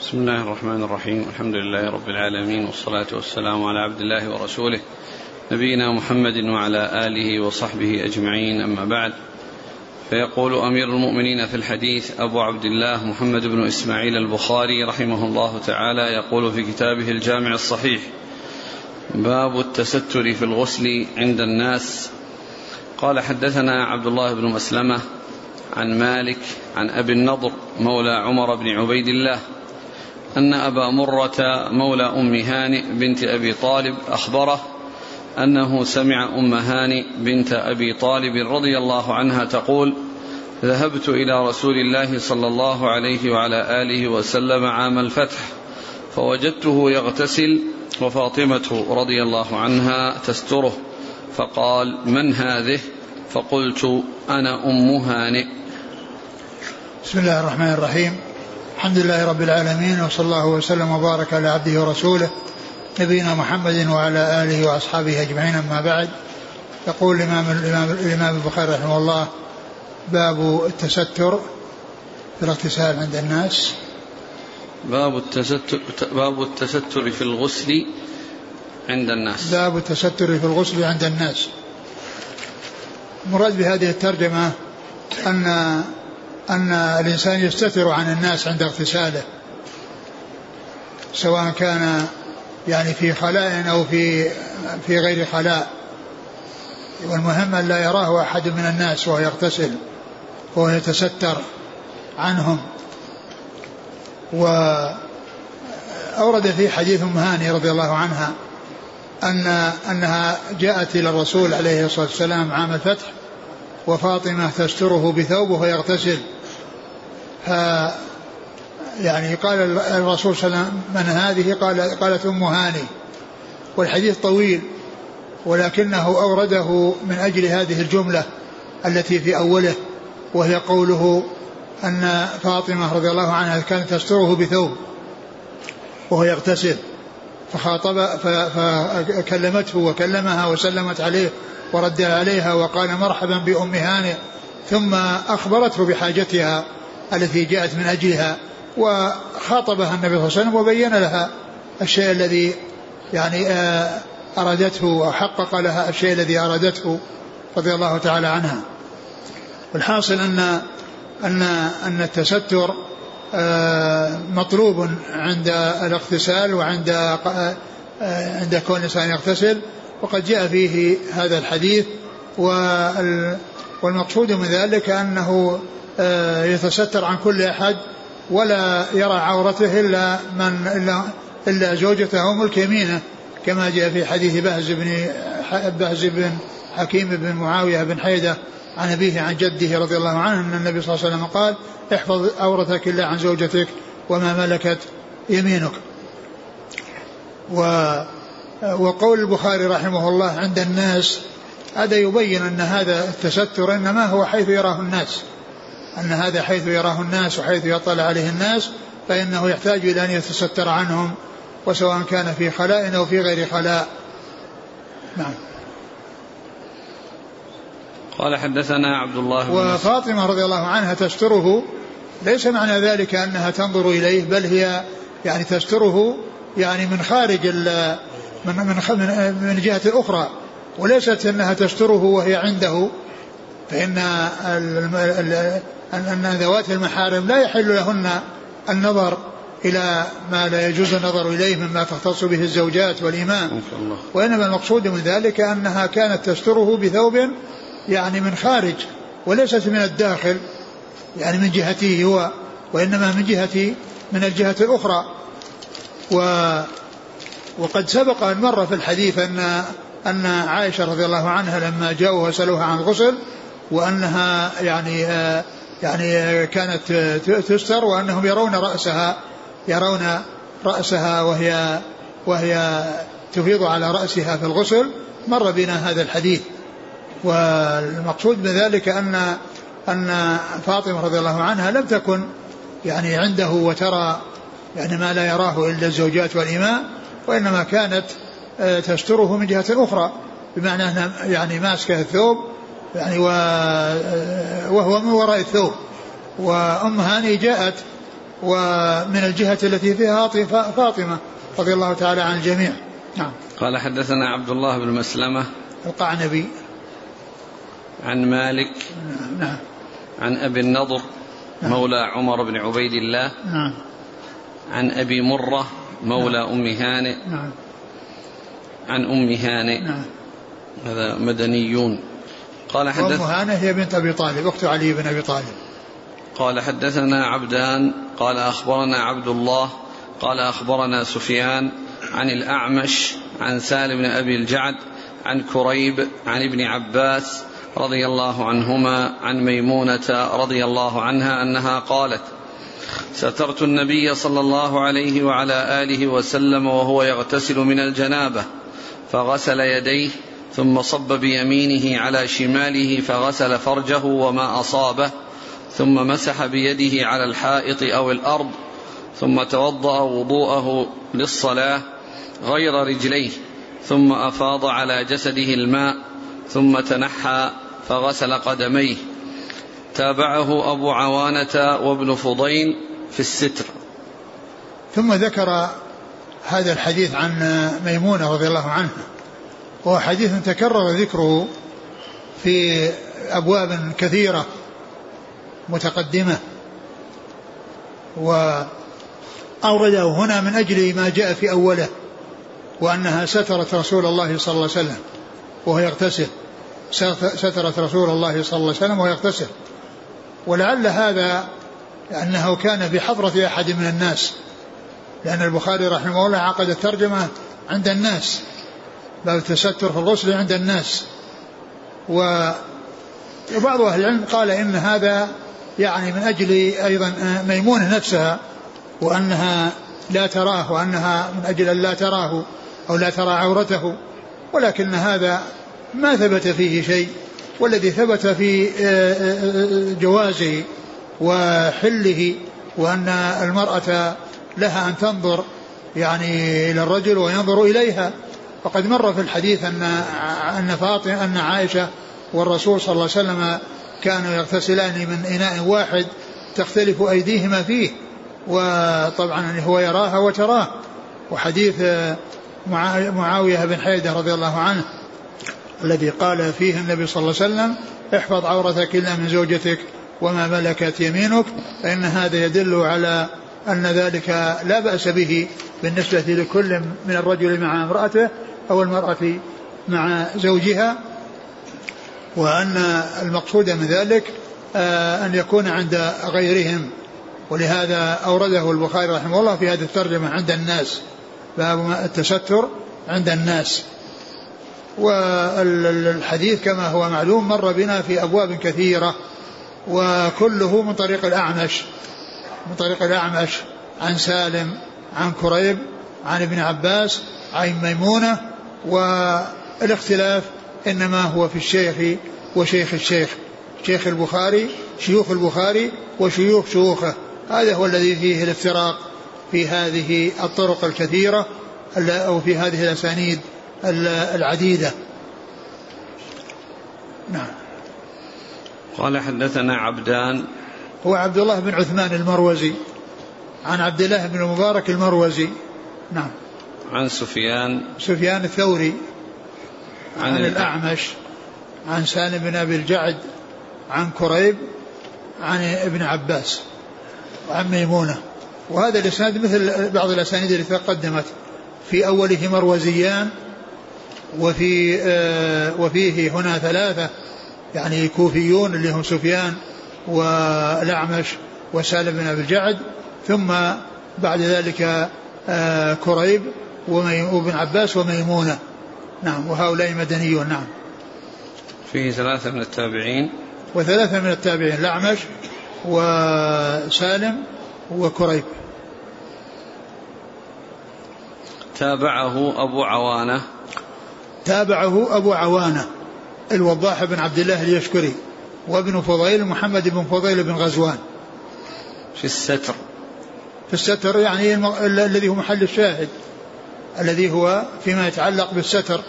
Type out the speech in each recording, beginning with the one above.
بسم الله الرحمن الرحيم. الحمد لله رب العالمين والصلاة والسلام على عبد الله ورسوله نبينا محمد وعلى آله وصحبه أجمعين. أما بعد فيقول أمير المؤمنين في الحديث أبو عبد الله محمد بن إسماعيل البخاري رحمه الله تعالى يقول في كتابه الجامع الصحيح باب التستر في الغسل عند الناس. قال حدثنا عبد الله بن مسلمة عن مالك عن أبي النضر مولى عمر بن عبيد الله أن أبا مرة مولى أم هانئ بنت أبي طالب أخبره أنه سمع أم هانئ بنت أبي طالب رضي الله عنها تقول ذهبت إلى رسول الله صلى الله عليه وعلى آله وسلم عام الفتح فوجدته يغتسل وفاطمة رضي الله عنها تستره فقال من هذه؟ فقلت أنا أم هانئ. بسم الله الرحمن الرحيم. الحمد لله رب العالمين وصلى الله وسلم وبارك على عبده ورسوله نبينا محمد وعلى آله وأصحابه أجمعين أما بعد. يقول الامام الامام الإمام البخاري رحمه الله باب التستر في الاغتسال عند الناس. باب التستر باب التستر في الغسل عند الناس. باب التستر في الغسل عند الناس. المراد بهذه الترجمة أن أن الإنسان يستتر عن الناس عند اغتساله سواء كان يعني في خلاء أو في في غير خلاء. والمهم أن لا يراه أحد من الناس وهو يغتسل وهو يتستر عنهم. وأورد في حديث أم هاني رضي الله عنها أن أنها جاءت إلى الرسول عليه الصلاة والسلام عام الفتح وفاطمة تستره بثوب وهو يغتسل ف يعني قال الرسول صلى الله عليه وسلم من هذه؟ قال قالت أم هاني. والحديث طويل ولكنه أورده من أجل هذه الجملة التي في أوله وهي قوله أن فاطمة رضي الله عنها كانت تستره بثوب وهو يغتسل. فخاطب فكلمته وكلمها وسلمت عليه ورد عليها وقال مرحبا بأم هانئ ثم أخبرته بحاجتها. التي جاءت من أجلها وخاطبها النبي صلى الله عليه وسلم وبين لها الشيء الذي يعني أرادته وحقق لها الشيء الذي أرادته رضي الله تعالى عنها. والحاصل أن أن أن التستر مطلوب عند الاغتسال وعند عند كون الإنسان يغتسل وقد جاء فيه هذا الحديث والمقصود من ذلك أنه يتستر عن كل أحد ولا يرى عورته إلا من إلا, إلا زوجته أو ملك يمينه كما جاء في حديث بهز بن بهز بن حكيم بن معاوية بن حيدة عن أبيه عن جده رضي الله عنه أن النبي صلى الله عليه وسلم قال احفظ عورتك إلا عن زوجتك وما ملكت يمينك. و وقول البخاري رحمه الله عند الناس هذا يبين أن هذا التستر إنما هو حيث يراه الناس. أن هذا حيث يراه الناس وحيث يطلع عليه الناس فإنه يحتاج إلى أن يتستر عنهم وسواء كان في خلاء أو في غير خلاء. نعم. قال حدثنا عبد الله وفاطمة رضي الله عنها تستره ليس معنى ذلك أنها تنظر إليه بل هي يعني تستره يعني من خارج من من من جهة أخرى وليست أنها تستره وهي عنده فإن أن ذوات المحارم لا يحل لهن النظر إلى ما لا يجوز النظر إليه مما تختص به الزوجات والإمام وإنما المقصود من ذلك أنها كانت تستره بثوب يعني من خارج وليست من الداخل يعني من جهته هو وإنما من جهة من الجهة الأخرى. و وقد سبق أن مر في الحديث أن أن عائشة رضي الله عنها لما جاءوا وسألوها عن الغسل وأنها يعني يعني كانت تستر وأنهم يرون رأسها يرون رأسها وهي وهي تفيض على رأسها في الغسل مر بنا هذا الحديث. والمقصود بذلك أن أن فاطمة رضي الله عنها لم تكن يعني عنده وترى يعني ما لا يراه إلا الزوجات والإماء وإنما كانت تستره من جهة أخرى بمعنى أنها يعني ماسكة الثوب يعني وهو من وراء الثوب. وأم هاني جاءت ومن الجهة التي فيها فاطمة رضي الله تعالى عن الجميع. نعم. قال حدثنا عبد الله بن مسلمة القعنبي. عن مالك نعم. عن أبي النضر نعم. مولى عمر بن عبيد الله نعم. عن أبي مرة مولى نعم. أم هانئ نعم. عن أم هانئ. نعم. هذا مدنيون. قال حدث أم هانئ هي بنت أبي طالب أخت علي بن أبي طالب. قال حدثنا عبدان قال أخبرنا عبد الله قال أخبرنا سفيان عن الأعمش عن سالم بن أبي الجعد عن كريب عن ابن عباس رضي الله عنهما عن ميمونة رضي الله عنها أنها قالت سترت النبي صلى الله عليه وعلى آله وسلم وهو يغتسل من الجنابة فغسل يديه ثم صب بيمينه على شماله فغسل فرجه وما أصابه ثم مسح بيده على الحائط أو الأرض ثم توضأ وضوءه للصلاة غير رجليه ثم أفاض على جسده الماء ثم تنحى فغسل قدميه. تابعه أبو عوانة وابن فضيل في الستر. ثم ذكر هذا الحديث عن ميمونة رضي الله عنها. وهو حديث تكرر ذكره في أبواب كثيرة متقدمة وأورده هنا من أجل ما جاء في أوله وأنها سترت رسول الله صلى الله عليه وسلم وهو يغتسل. سترت رسول الله صلى الله عليه وسلم وهو يغتسل. ولعل هذا أنه كان بحضرة أحد من الناس لأن البخاري رحمه الله عقد الترجمة عند الناس. باب التستر في الغسل عند الناس. وبعض أهل العلم قال إن هذا يعني من أجل أيضا ميمونة نفسها وأنها لا تراه وأنها من أجل أن لا تراه أو لا ترى عورته ولكن هذا ما ثبت فيه شيء والذي ثبت في جوازه وحله وأن المرأة لها أن تنظر يعني إلى الرجل وينظر إليها. وقد مر في الحديث أن أن فاطمة أن عائشة والرسول صلى الله عليه وسلم كانوا يغتسلان من إناء واحد تختلف أيديهما فيه وطبعا هو يراها وتراه. وحديث معاوية بن حيدة رضي الله عنه الذي قال فيه النبي صلى الله عليه وسلم احفظ عورتك إلا من زوجتك وما ملكت يمينك فإن هذا يدل على أن ذلك لا بأس به بالنسبة لكل من الرجل مع امرأته أو المرأة مع زوجها وأن المقصود من ذلك آه، أن يكون عند غيرهم. ولهذا أورده البخاري رحمه الله في هذه الترجمة عند الناس. باب التستر عند الناس. والحديث كما هو معلوم مر بنا في أبواب كثيرة وكله من طريق الأعمش. من طريق الأعمش عن سالم عن كريب عن ابن عباس عن ميمونة والاختلاف إنما هو في الشيخ وشيخ الشيخ شيخ البخاري شيوخ البخاري وشيوخ شيوخه. هذا هو الذي فيه الافتراق في هذه الطرق الكثيرة أو في هذه الأسانيد العديدة. نعم. قال حدثنا عبدان. هو عبد الله بن عثمان المروزي. عن عبد الله بن المبارك المروزي. نعم. عن سفيان سفيان الثوري عن, عن الأعمش. عن سالم بن أبي الجعد عن كريب عن ابن عباس وعن ميمونة. وهذا الإسناد مثل بعض الأسانيد التي تقدمت في أوله مروزيان وفي آه وفيه هنا ثلاثة يعني كوفيون اللي هم سفيان والأعمش وسالم بن أبي الجعد ثم بعد ذلك آه كريب وابن عباس وميمونة. نعم وهؤلاء مدنيون نعم. فيه ثلاثة من التابعين. وثلاثة من التابعين الأعمش وسالم وكريب. تابعه أبو عوانة. تابعه أبو عوانة الوضاح بن عبد الله اليشكري وابن فضيل محمد بن فضيل بن غزوان. في الستر. في الستر يعني الذي هو محل الشاهد. الذي هو فيما يتعلق بالستر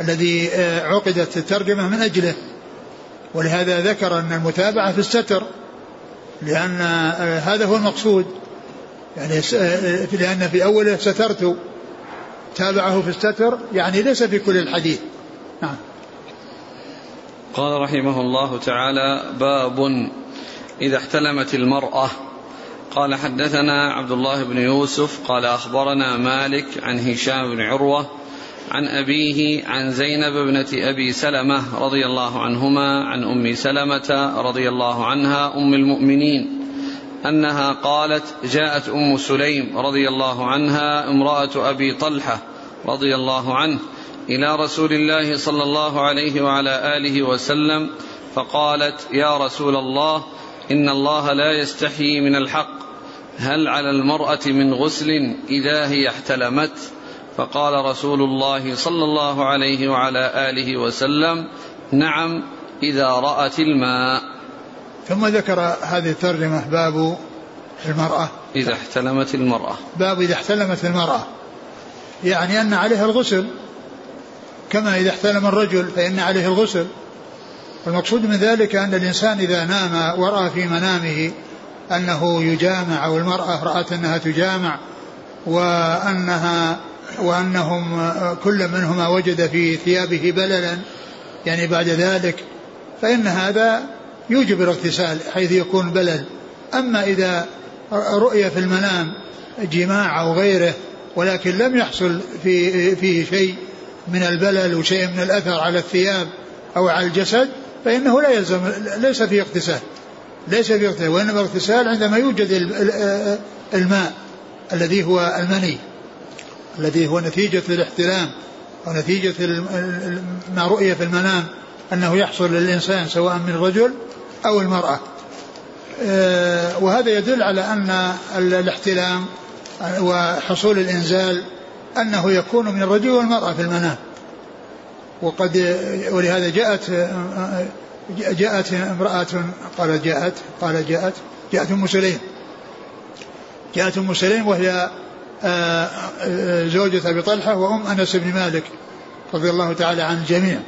الذي آه، عقدت الترجمة من أجله. ولهذا ذكر أن المتابعة في الستر لأن آه، هذا هو المقصود. يعني لأن في أوله سترت. تابعه في الستر يعني ليس في كل الحديث. نعم. قال رحمه الله تعالى باب إذا احتلمت المرأة قال حدثنا عبد الله بن يوسف قال أخبرنا مالك عن هشام بن عروة عن أبيه عن زينب ابنة أبي سلمة رضي الله عنهما عن أم سلمة رضي الله عنها أم المؤمنين أنها قالت جاءت أم سليم رضي الله عنها امرأة أبي طلحة رضي الله عنه إلى رسول الله صلى الله عليه وعلى آله وسلم فقالت يا رسول الله إن الله لا يستحيي من الحق هل على المرأة من غسل إذا هي احتلمت؟ فقال رسول الله صلى الله عليه وعلى آله وسلم نعم إذا رأت الماء. ثم ذكر هذه الترجمة باب المرأة. إذا احتلمت المرأة. باب إذا احتلمت المرأة. يعني أن عليها الغسل كما إذا احتلم الرجل فإن عليه الغسل. والمقصود من ذلك أن الإنسان إذا نام ورأى في منامه أنه يجامع أو المرأة رأت أنها تجامع وأنها وأنهم كل منهما وجد في ثيابه بللا يعني بعد ذلك فإن هذا يوجب الاغتسال حيث يكون بلل. أما إذا رؤي في المنام جماع أو غيره ولكن لم يحصل في فيه شيء من البلل وشيء من الأثر على الثياب أو على الجسد فإنه لا يلزم ليس فيه اغتسال. ليس فيه اغتسال وإنما الاغتسال عندما يوجد الماء الذي هو المني الذي هو نتيجة الاحتلام ونتيجة ما رؤي في المنام أنه يحصل للإنسان سواء من الرجل أو المرأة. آه، وهذا يدل على أن الاحتلام وحصول الإنزال أنه يكون من الرجل والمرأة في المنام. وقد ولهذا جاءت جاءت امرأة قالت جاءت قال جاءت جاءت أم سليم. جاءت أم سليم وهي آه، آه، زوجة أبي طلحة وأم أنس بن مالك رضي الله تعالى عن الجميع.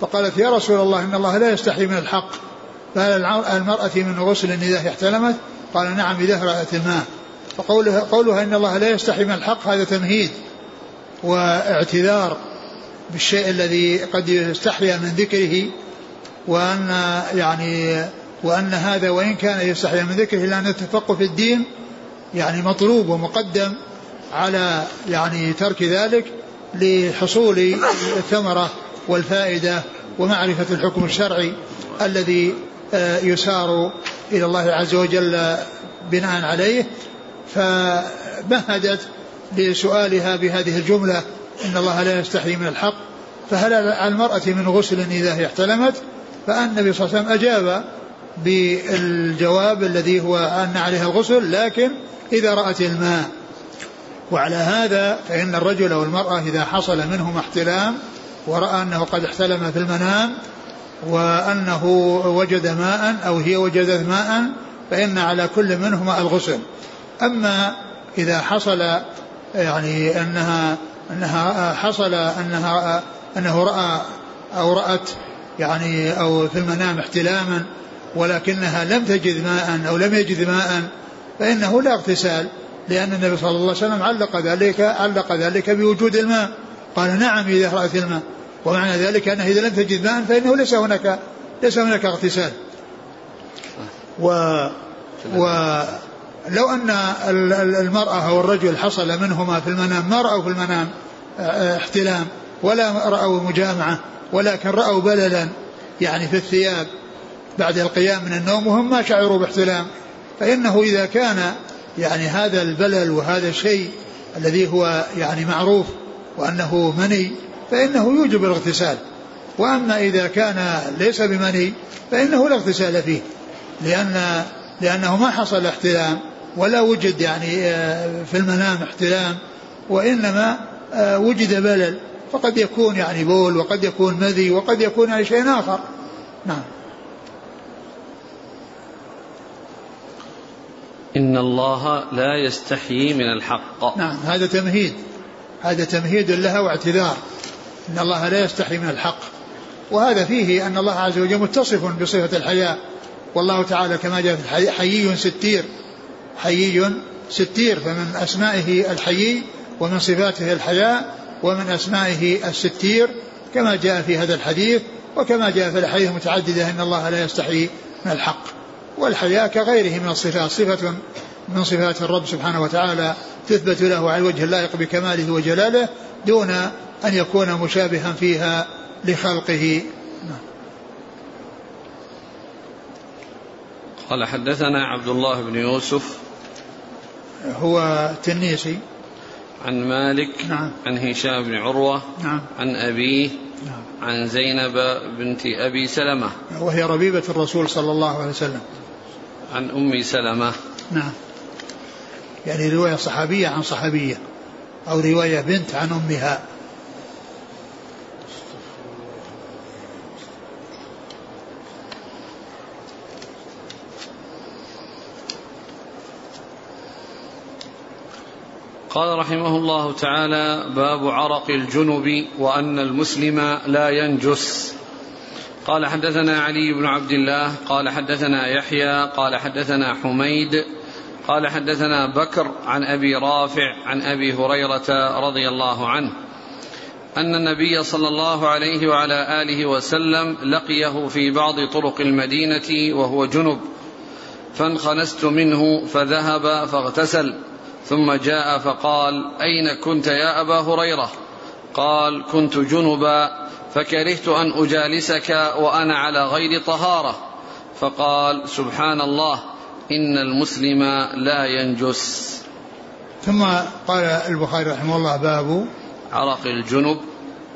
فقالت يا رسول الله إن الله لا يستحي من الحق. فهل المرأة من غسل إذا احتلمت؟ قال نعم إذا رأت الماء فقولها قولها إن الله لا يستحي من الحق هذا تمهيد واعتذار بالشيء الذي قد يستحيا من ذكره. وأن يعني وأن هذا وإن كان يستحيا من ذكره إلا أن التفقه في الدين يعني مطلوب ومقدم على يعني ترك ذلك لحصول الثمرة والفائدة ومعرفة الحكم الشرعي الذي آه، يسار إلى الله عز وجل بناء عليه. فمهدت لسؤالها بهذه الجملة إن الله لا يستحي من الحق فهل على المرأة من غسل إذا هي احتلمت؟ فالنبي صلى الله عليه وسلم أجاب بالجواب الذي هو أن عليها الغسل لكن إذا رأت الماء. وعلى هذا فإن الرجل أو المرأة إذا حصل منهما احتلام ورأى أنه قد احتلم في المنام وأنه وجد ماء أو هي وجدت ماء فإن على كل منهما الغسل. أما إذا حصل يعني أنها أنها حصل أنها أنه رأى أو رأت يعني أو في المنام احتلاما ولكنها لم تجد ماء أو لم يجد ماء فإنه لا اغتسال لأن النبي صلى الله عليه وسلم علق ذلك علق ذلك بوجود الماء. قال نعم إذا رأت الماء. ومعنى ذلك أنه إذا لم تجد ماء فإنه ليس هناك ليس هناك اغتسال. و ولو أن المرأة أو الرجل حصل منهما في المنام ما رأوا في المنام احتلام ولا رأوا مجامعة ولكن رأوا بللا يعني في الثياب بعد القيام من النوم وهم ما شعروا باحتلام. فإنه إذا كان يعني هذا البلل وهذا الشيء الذي هو يعني معروف وأنه مني فإنه يوجب الاغتسال. وأما إذا كان ليس بمني فإنه لا اغتسال فيه لأن لأنه ما حصل احتلام ولا وجد يعني آه، في المنام احتلام وإنما آه، وجد بلل. فقد يكون يعني بول وقد يكون مذي وقد يكون يعني شيء آخر. نعم. إن الله لا يستحيي من الحق. نعم هذا تمهيد. هذا تمهيد لها واعتذار. إن الله لا يستحي من الحق. وهذا فيه أن الله عز وجل متصف بصفة الحياء. والله تعالى كما جاء حيي ستير. حيي ستير فمن أسمائه الحيي ومن صفاته الحياء ومن أسمائه الستير كما جاء في هذا الحديث وكما جاء في الحديث المتعددة أن الله لا يستحيي من الحق. والحياء كغيره من الصفات صفة من صفات الرب سبحانه وتعالى تثبت له على الوجه اللائق بكماله وجلاله دون أن يكون مشابها فيها لخلقه. قال حدثنا عبد الله بن يوسف. هو تنيسي. عن مالك نعم. عن هشام بن عروة نعم. عن أبيه نعم. عن زينب بنت أبي سلمة. وهي ربيبة الرسول صلى الله عليه وسلم. عن أم سلمة. نعم. يعني رواية صحابية عن صحابية أو رواية بنت عن أمها. قال رحمه الله تعالى باب عرق الجنب وأن المسلم لا ينجس. قال حدثنا علي بن عبد الله قال حدثنا يحيى قال حدثنا حميد قال حدثنا بكر عن أبي رافع عن أبي هريرة رضي الله عنه أن النبي صلى الله عليه وعلى آله وسلم لقيه في بعض طرق المدينة وهو جنب فانخنست منه فذهب فاغتسل. ثم جاء فقال أين كنت يا أبا هريرة؟ قال كنت جنبا فكرهت أن أجالسك وأنا على غير طهارة. فقال سبحان الله إن المسلم لا ينجس. ثم قال البخاري رحمه الله باب عرق الجنب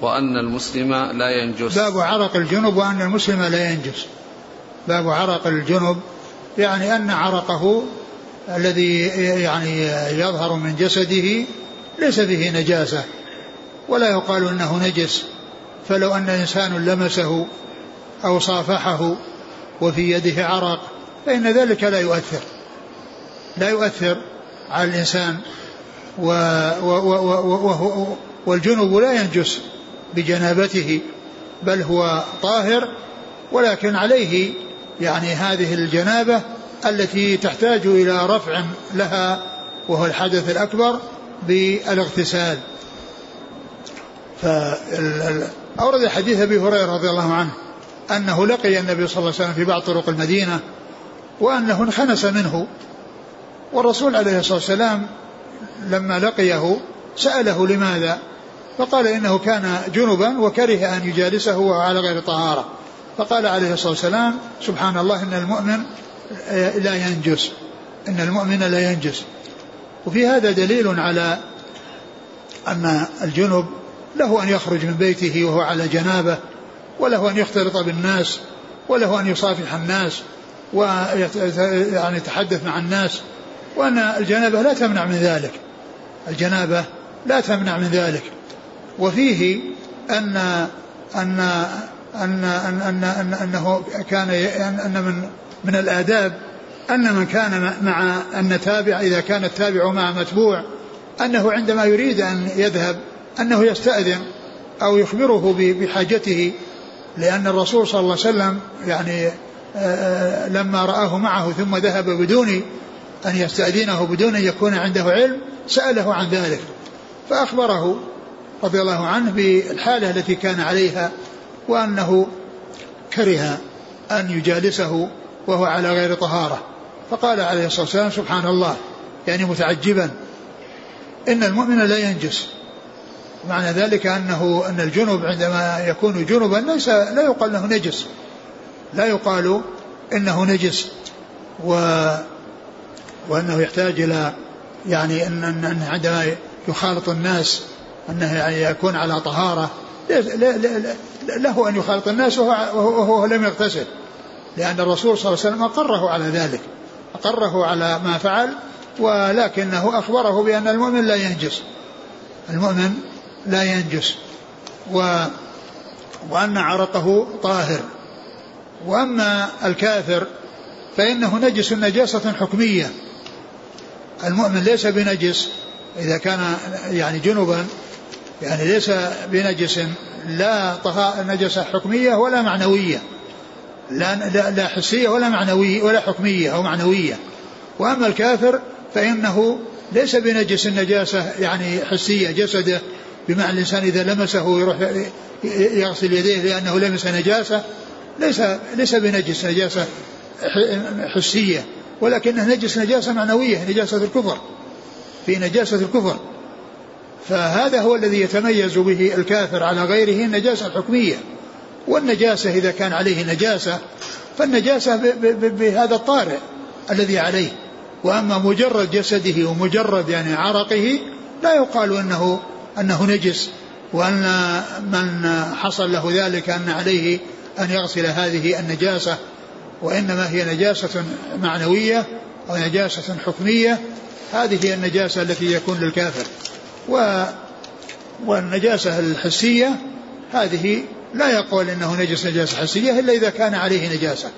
وأن المسلم لا ينجس. باب عرق الجنب وأن المسلم لا ينجس. باب عرق الجنب يعني أن عرقه الذي يعني يظهر من جسده ليس فيه نجاسة ولا يقال إنه نجس. فلو أن إنسان لمسه أو صافحه وفي يده عرق فإن ذلك لا يؤثر. لا يؤثر على الإنسان و و و و والجنب لا ينجس بجنابته بل هو طاهر ولكن عليه يعني هذه الجنابة التي تحتاج إلى رفع لها وهو الحدث الأكبر بالاغتسال. فأورد حديث أبي هريرة رضي الله عنه أنه لقي النبي صلى الله عليه وسلم في بعض طرق المدينة وأنه انخنس منه. والرسول عليه الصلاة والسلام لما لقيه سأله لماذا؟ فقال إنه كان جنبا وكره أن يجالسه على غير طهارة. فقال عليه الصلاة والسلام سبحان الله إن المؤمن لا ينجس. إن المؤمن لا ينجس. وفي هذا دليل على أن الجنب له أن يخرج من بيته وهو على جنابة وله أن يختلط بالناس وله أن يصافح الناس ويعني يتحدث مع الناس وأن الجنابة لا تمنع من ذلك. الجنابة لا تمنع من ذلك. وفيه أن أن أن أن, أن أنه كان أن من من الآداب أن من كان مع أن تابع إذا كان التابع مع متبوع أنه عندما يريد أن يذهب أنه يستأذن أو يخبره بحاجته لأن الرسول صلى الله عليه وسلم يعني لما رآه معه ثم ذهب بدون أن يستأذنه بدون أن يكون عنده علم سأله عن ذلك. فأخبره رضي الله عنه بالحالة التي كان عليها وأنه كره أن يجالسه وهو على غير طهارة. فقال عليه الصلاة والسلام سبحان الله يعني متعجبا. إن المؤمن لا ينجس. معنى ذلك أنه أن الجنب عندما يكون جنبا ليس لا يقال له نجس. لا يقال إنه نجس و وأنه يحتاج إلى يعني أن, أن عندما يخالط الناس أنه يعني يكون على طهارة له أن يخالط الناس وهو, وهو لم يغتسل. لأن الرسول صلى الله عليه وسلم أقره على ذلك أقره على ما فعل ولكنه أخبره بأن المؤمن لا ينجس المؤمن لا ينجس و وأن عرقه طاهر وأما الكافر فإنه نجس نجاسة حكمية المؤمن ليس بنجس إذا كان يعني جنبا يعني ليس بنجس لا نجسة حكمية ولا معنوية. لا, لا, لا حسية ولا معنوية ولا حكمية أو معنوية. وأما الكافر فإنه ليس بنجس النجاسة يعني حسية جسده بمعنى الإنسان إذا لمسه يروح يغسل يديه لأنه لمس نجاسة ليس ليس بنجس نجاسة حسية ولكنه نجس نجاسة معنوية نجاسة الكفر. في نجاسة الكفر. فهذا هو الذي يتميز به الكافر على غيره النجاسة الحكمية والنجاسة إذا كان عليه نجاسة فالنجاسة بهذا الطارئ الذي عليه. وأما مجرد جسده ومجرد يعني عرقه لا يقال أنه أنه نجس وأن من حصل له ذلك أن عليه أن يغسل هذه النجاسة. وإنما هي نجاسة معنوية أو نجاسة حكمية. هذه هي النجاسة التي يكون للكافر. و والنجاسة الحسية هذه لا يقول إنه نجس نجاسة حسية إلا إذا كان عليه نجاسة.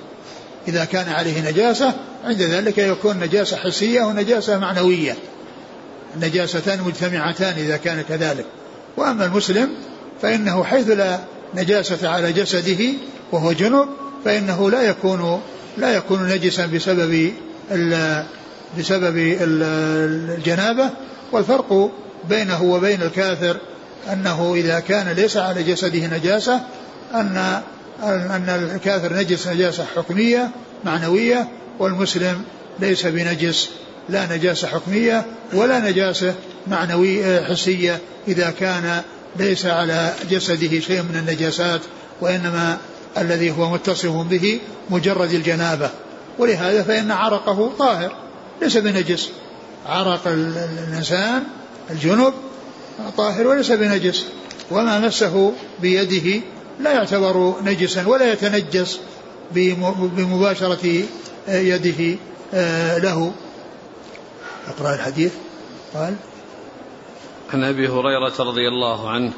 إذا كان عليه نجاسة عند ذلك يكون نجاسة حسية ونجاسة معنوية. نجاستان مجتمعتان إذا كان كذلك. وأما المسلم فإنه حيث لا نجاسة على جسده وهو جنب فإنه لا يكون لا يكون نجسا بسبب بسبب الجنابة والفرق بينه وبين الكافر أنه إذا كان ليس على جسده نجاسة أن أن الكافر نجس نجاسة حكمية معنوية والمسلم ليس بنجس لا نجاسة حكمية ولا نجاسة معنوية حسية إذا كان ليس على جسده شيء من النجاسات وإنما الذي هو متصف به مجرد الجنابة. ولهذا فإن عرقه طاهر ليس بنجس. عرق الإنسان الجنب طاهر وليس بنجس وما مسه بيده لا يعتبر نجسا ولا يتنجس بمباشرة يده آه، له. أقرأ الحديث. قال عن أبي هريرة رضي الله عنه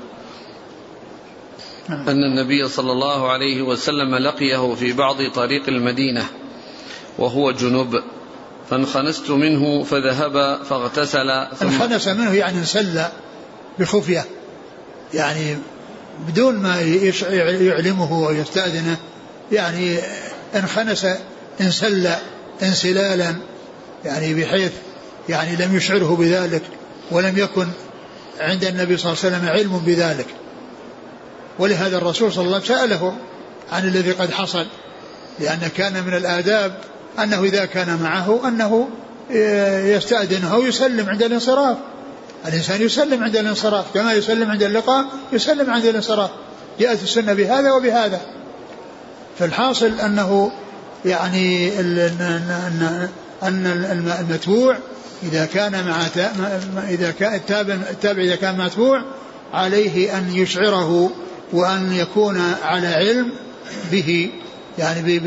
نعم. أن النبي صلى الله عليه وسلم لقيه في بعض طريق المدينة وهو جنب فانخنست منه فذهب فاغتسل انخنس منه يعني انسل. بخفية يعني بدون ما يعلمه ويستأذنه يعني انخنس انسل انسلالا يعني بحيث يعني لم يشعره بذلك ولم يكن عند النبي صلى الله عليه وسلم علم بذلك. ولهذا الرسول صلى الله عليه وسلم سأله عن الذي قد حصل لأن كان من الآداب أنه إذا كان معه أنه يستأذنه أو يسلم عند الانصراف. الإنسان يسلم عند الانصراف كما يسلم عند اللقاء يسلم عند الانصراف. جاءت السنة بهذا وبهذا. فالحاصل أنه يعني أن المتبوع إذا كان مع إذا كان التابع, إذا كان متبوع عليه أن يشعره وأن يكون على علم به يعني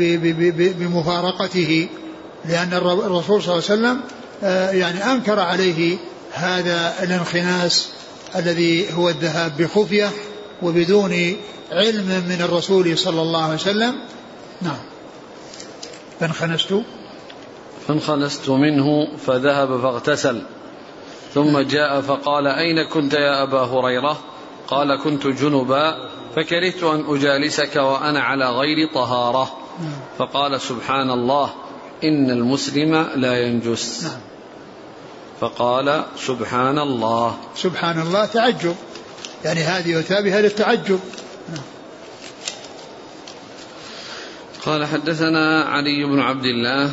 بمفارقته. لأن الرسول صلى الله عليه وسلم آه، يعني أنكر عليه هذا الانخناس الذي هو الذهاب بخفية وبدون علم من الرسول صلى الله عليه وسلم. نعم. فانخنست. فانخنست منه فذهب فاغتسل. ثم جاء فقال أين كنت يا أبا هريرة؟ قال كنت جنبا فكرهت أن أجالسك وأنا على غير طهارة. نعم. فقال سبحان الله إن المسلم لا ينجس. نعم. فقال سبحان الله سبحان الله تعجب. يعني هذه يتابها للتعجب. قال حدثنا علي بن عبد الله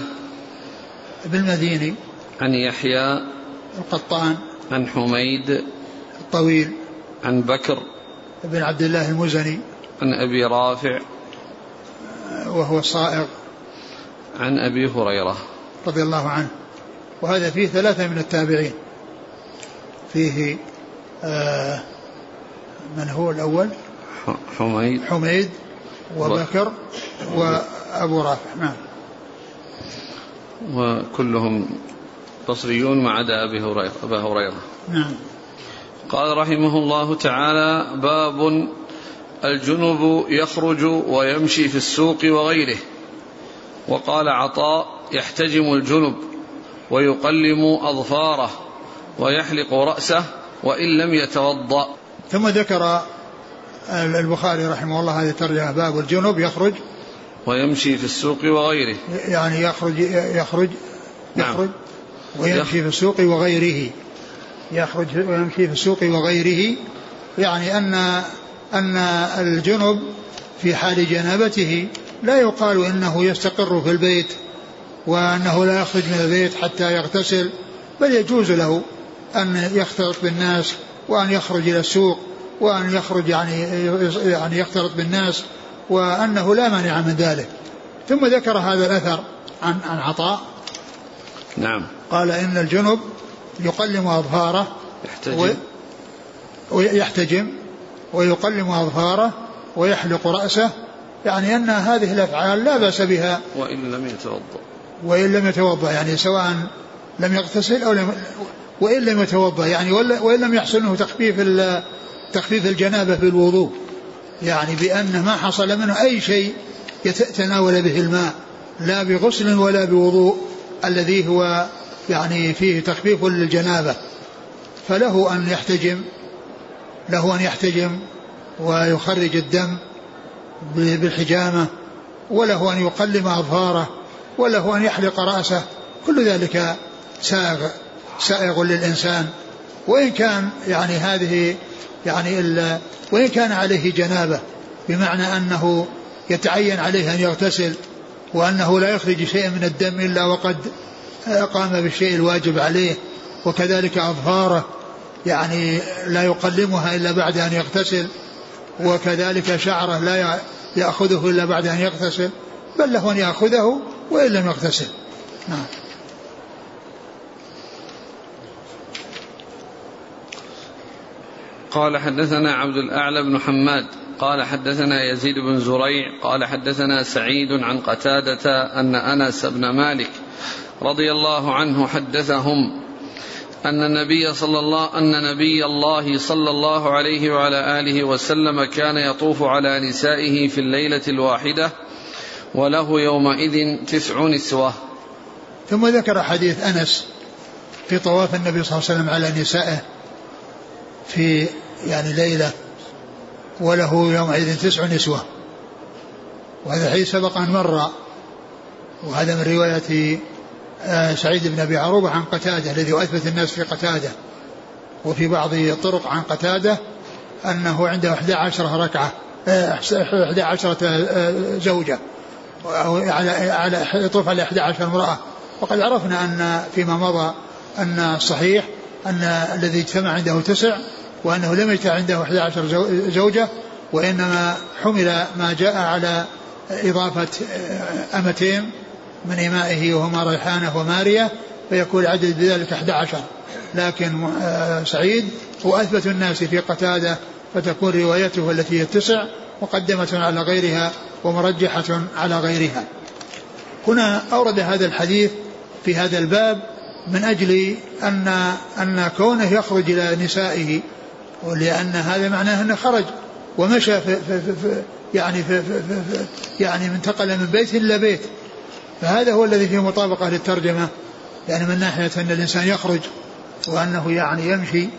بن المديني. عن يحيى القطان. عن حميد الطويل. عن بكر بن عبد الله المزني. عن أبي رافع وهو الصائغ عن أبي هريرة. رضي الله عنه. وهذا فيه ثلاثة من التابعين. فيه آه من هو الأول؟ حميد. حميد وبكر وأبو رافع. نعم. وكلهم بصريون ما عدا أبي هريرة أبا هريرة. نعم. قال رحمه الله تعالى باب الجنب يخرج ويمشي في السوق وغيره. وقال عطاء يحتجم الجنب. ويقلم أظفاره ويحلق رأسه وإن لم يتوضأ. ثم ذكر البخاري رحمه الله هذه الترجمة باب الجنوب يخرج. ويمشي في السوق وغيره. يعني يخرج يخرج نعم. يخرج ويمشي في السوق وغيره. يخرج ويمشي في السوق وغيره. يعني أن أن الجنب في حال جنابته لا يقال إنه يستقر في البيت. وأنه لا يخرج من البيت حتى يغتسل بل يجوز له أن يختلط بالناس وأن يخرج إلى السوق وأن يخرج يعني يعني يختلط بالناس وأنه لا مانع من ذلك. ثم ذكر هذا الأثر عن عن عطاء. نعم. قال إن الجنب يقلم أظفاره يحتجم. ويحتجم ويقلم أظفاره ويحلق رأسه يعني أن هذه الأفعال لا بأس بها. وإن لم يتوضأ. وإن لم يتوضأ يعني سواء لم يغتسل أو لم وإن لم يتوضأ يعني وإن لم يحصل منه تخفيف تخفيف الجنابة في الوضوء يعني بأنه ما حصل منه أي شيء يتناول به الماء لا بغسل ولا بوضوء الذي هو يعني فيه تخفيف للجنابة. فله أن يحتجم له أن يحتجم ويخرج الدم بالحجامة وله أن يقلم أظفاره وله أن يحلق رأسه. كل ذلك سائغ سائغ للإنسان. وإن كان يعني هذه يعني وإن كان عليه جنابة بمعنى أنه يتعين عليه أن يغتسل وأنه لا يخرج شيئا من الدم إلا وقد قام بالشيء الواجب عليه وكذلك أظفاره يعني لا يقلمها إلا بعد أن يغتسل وكذلك شعره لا يأخذه إلا بعد أن يغتسل بل له أن يأخذه وإن لم يغتسل نعم. قال حدثنا عبد الأعلى بن حماد قال حدثنا يزيد بن زريع قال حدثنا سعيد عن قتادة أن أنس بن مالك رضي الله عنه حدثهم أن النبي صلى الله أن نبي الله صلى الله عليه وعلى آله وسلم كان يطوف على نسائه في الليلة الواحدة وله يومئذ تسع نسوة ثم ذكر حديث أنس في طواف النبي صلى الله عليه وسلم على نسائه في يعني ليلة وله يومئذ تسع نسوة وهذا الحديث سبق أن مر وهذا من رواية آه، سعيد بن أبي عروبة عن قتادة الذي أثبت الناس في قتادة وفي بعض الطرق عن قتادة أنه عنده 11 ركعة 11 آه، آه، زوجة. على على يطوف على 11 امرأة. وقد عرفنا أن فيما مضى أن الصحيح أن الذي اجتمع عنده تسع وأنه لم يجتمع عنده 11 زوجة وإنما حمل ما جاء على إضافة أمتين من إمائه وهما ريحانة ومارية فيكون العدد بذلك 11 لكن آه، سعيد هو أثبت الناس في قتادة فتكون روايته التي هي التسع مقدمة على غيرها ومرجحة على غيرها. هنا أورد هذا الحديث في هذا الباب من أجل أن أن كونه يخرج إلى نسائه ولأن هذا معناه أنه خرج ومشى في في في يعني في في في يعني انتقل من بيت إلى بيت. فهذا هو الذي فيه مطابقة للترجمة يعني من ناحية أن الإنسان يخرج وأنه يعني يمشي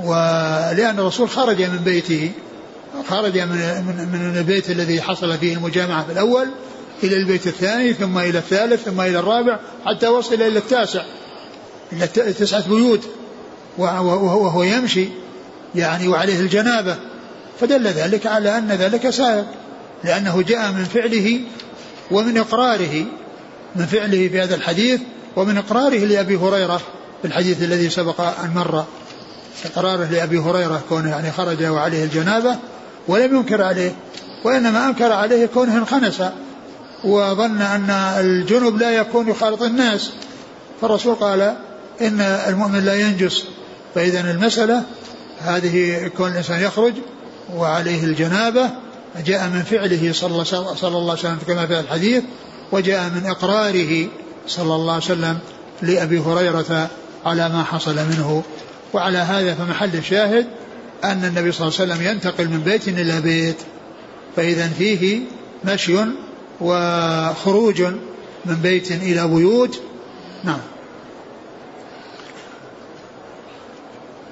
ولأن الرسول خرج من بيته خرج من, من, البيت الذي حصل فيه المجامعة في الأول إلى البيت الثاني ثم إلى الثالث ثم إلى الرابع حتى وصل إلى التاسع إلى تسعة بيوت وهو يمشي يعني وعليه الجنابة. فدل ذلك على أن ذلك سائق لأنه جاء من فعله ومن إقراره من فعله في هذا الحديث ومن إقراره لأبي هريرة في الحديث الذي سبق أن مر. إقراره لأبي هريرة كونه يعني خرج وعليه الجنابة ولم ينكر عليه وإنما أنكر عليه كونه انخنس وظن أن الجنب لا يكون يخالط الناس. فالرسول قال إن المؤمن لا ينجس فإذا المسألة هذه كون الإنسان يخرج وعليه الجنابة جاء من فعله صلى الله عليه وسلم كما في الحديث وجاء من إقراره صلى الله عليه وسلم لأبي هريرة على ما حصل منه. وعلى هذا فمحل الشاهد أن النبي صلى الله عليه وسلم ينتقل من بيت إلى بيت فإذا فيه مشي وخروج من بيت إلى بيوت. نعم.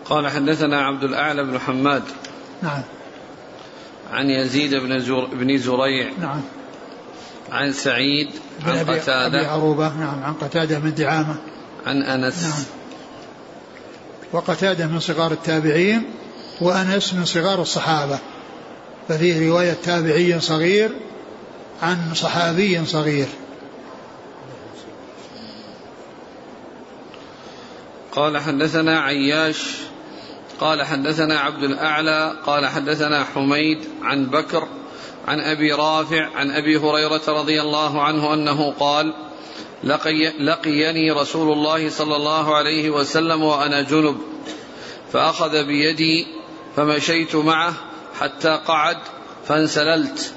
قال حدثنا عبد الأعلى بن حماد. نعم. عن يزيد بن زر بن زريع. نعم. عن سعيد عن قتادة. أبي عروبة. نعم عن قتادة من دعامة. عن أنس. نعم. وقتادة من صغار التابعين وأنس من صغار الصحابة. ففيه رواية تابعي صغير عن صحابي صغير. قال حدثنا عياش قال حدثنا عبد الأعلى قال حدثنا حميد عن بكر عن أبي رافع عن أبي هريرة رضي الله عنه أنه قال لقي لقيني رسول الله صلى الله عليه وسلم وأنا جنب فأخذ بيدي فمشيت معه حتى قعد فانسللت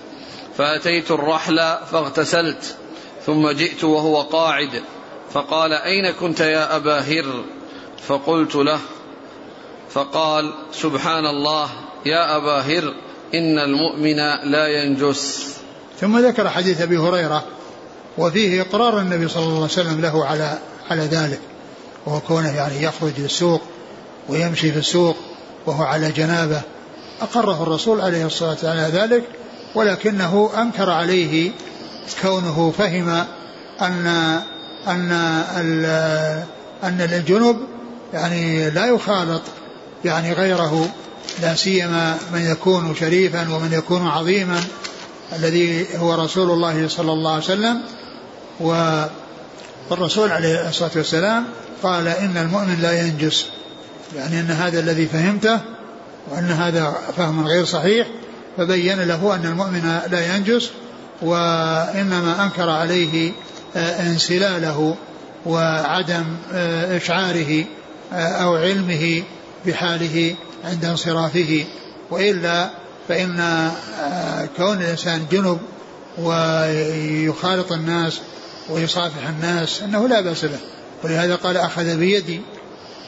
فأتيت الرحل فاغتسلت ثم جئت وهو قاعد فقال أين كنت يا أبا هر؟ فقلت له فقال سبحان الله يا أبا هر إن المؤمن لا ينجس. ثم ذكر حديث أبي هريرة وفيه إقرار النبي صلى الله عليه وسلم له على على ذلك وهو كونه يعني يخرج للسوق ويمشي في السوق وهو على جنابة. أقره الرسول عليه الصلاة والسلام على ذلك ولكنه أنكر عليه كونه فهم أن أن أن الجنب يعني لا يخالط يعني غيره لا سيما من يكون شريفا ومن يكون عظيما الذي هو رسول الله صلى الله عليه وسلم. والرسول عليه الصلاة والسلام قال إن المؤمن لا ينجس يعني إن هذا الذي فهمته وإن هذا فهم غير صحيح فبين له أن المؤمن لا ينجس وإنما أنكر عليه آه، انسلاله وعدم آه، إشعاره آه، أو علمه بحاله عند انصرافه. وإلا فإن كون الإنسان جنب ويخالط الناس ويصافح الناس أنه لا بأس به. ولهذا قال أخذ بيدي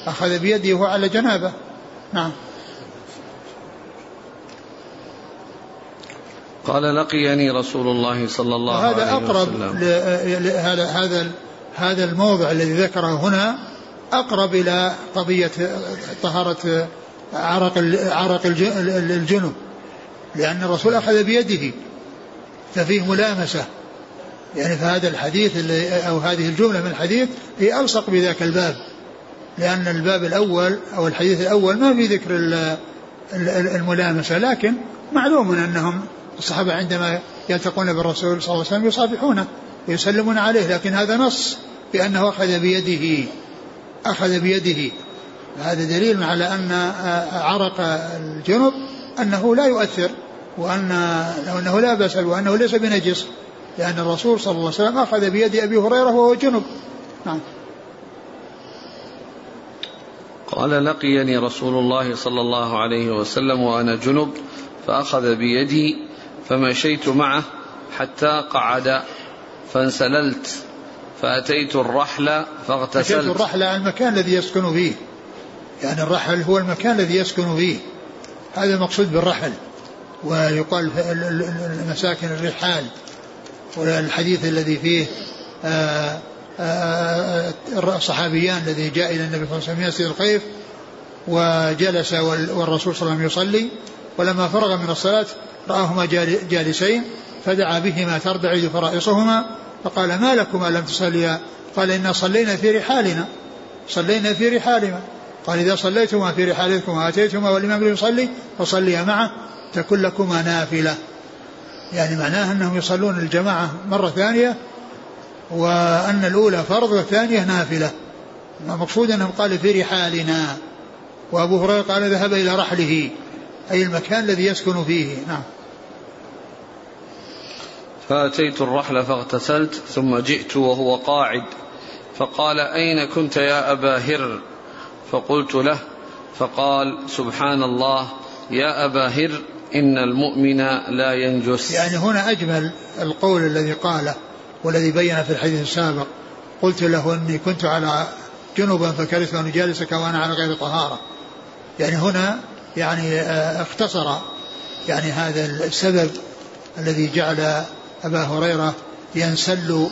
أخذ بيدي وهو على جنابة. نعم. قال لقيني رسول الله صلى الله عليه وسلم. هذا أقرب هذا هذا هذا الموضع الذي ذكره هنا أقرب إلى قضية طهارة عرق عرق الجنب لأن الرسول أخذ بيده ففيه ملامسة. يعني فهذا الحديث أو هذه الجملة من الحديث هي ألصق بذاك الباب. لأن الباب الأول أو الحديث الأول ما في ذكر الملامسة لكن معلوم أنهم الصحابة عندما يلتقون بالرسول صلى الله عليه وسلم يصافحونه ويسلمون عليه لكن هذا نص بأنه أخذ بيده. أخذ بيده. هذا دليل على أن عرق الجنب أنه لا يؤثر وأن أنه لا بأس وأنه ليس بنجس. لأن الرسول صلى الله عليه وسلم أخذ بيد أبي هريرة وهو جنب. نعم. قال لقيني رسول الله صلى الله عليه وسلم وأنا جنب فأخذ بيدي فمشيت معه حتى قعد فانسللت فأتيت الرحل فاغتسلت. أتيت الرحل المكان الذي يسكن فيه. يعني الرحل هو المكان الذي يسكن فيه. هذا المقصود بالرحل. ويقال مساكن الرحال. والحديث الذي فيه آه، آه، آه، الصحابيان الذي جاء إلى النبي صلى الله عليه وسلم يسير الخيف وجلس والرسول صلى الله عليه وسلم يصلي ولما فرغ من الصلاة رآهما جالسين فدعا بهما تربعد فرائصهما فقال ما لكما لم تصليا؟ قال إنا صلينا في رحالنا صلينا في رحالنا. قال إذا صليتما في رحالكم وآتيتما والإمام يصلي فصليا معه تكن لكما نافلة. يعني معناه أنهم يصلون الجماعة مرة ثانية وأن الأولى فرض والثانية نافلة. المقصود أنهم قالوا في رحالنا. وأبو هريرة قال ذهب إلى رحله أي المكان الذي يسكن فيه. نعم. فأتيت الرحل فاغتسلت ثم جئت وهو قاعد. فقال أين كنت يا أبا هر؟ فقلت له فقال سبحان الله يا أبا هر. إن المؤمن لا ينجس. يعني هنا أجمل القول الذي قاله والذي بين في الحديث السابق. قلت له أني كنت على جنوبا فكرهت أن أجالسك وأنا على غير طهارة. يعني هنا يعني آه، اختصر يعني هذا السبب الذي جعل أبا هريرة ينسل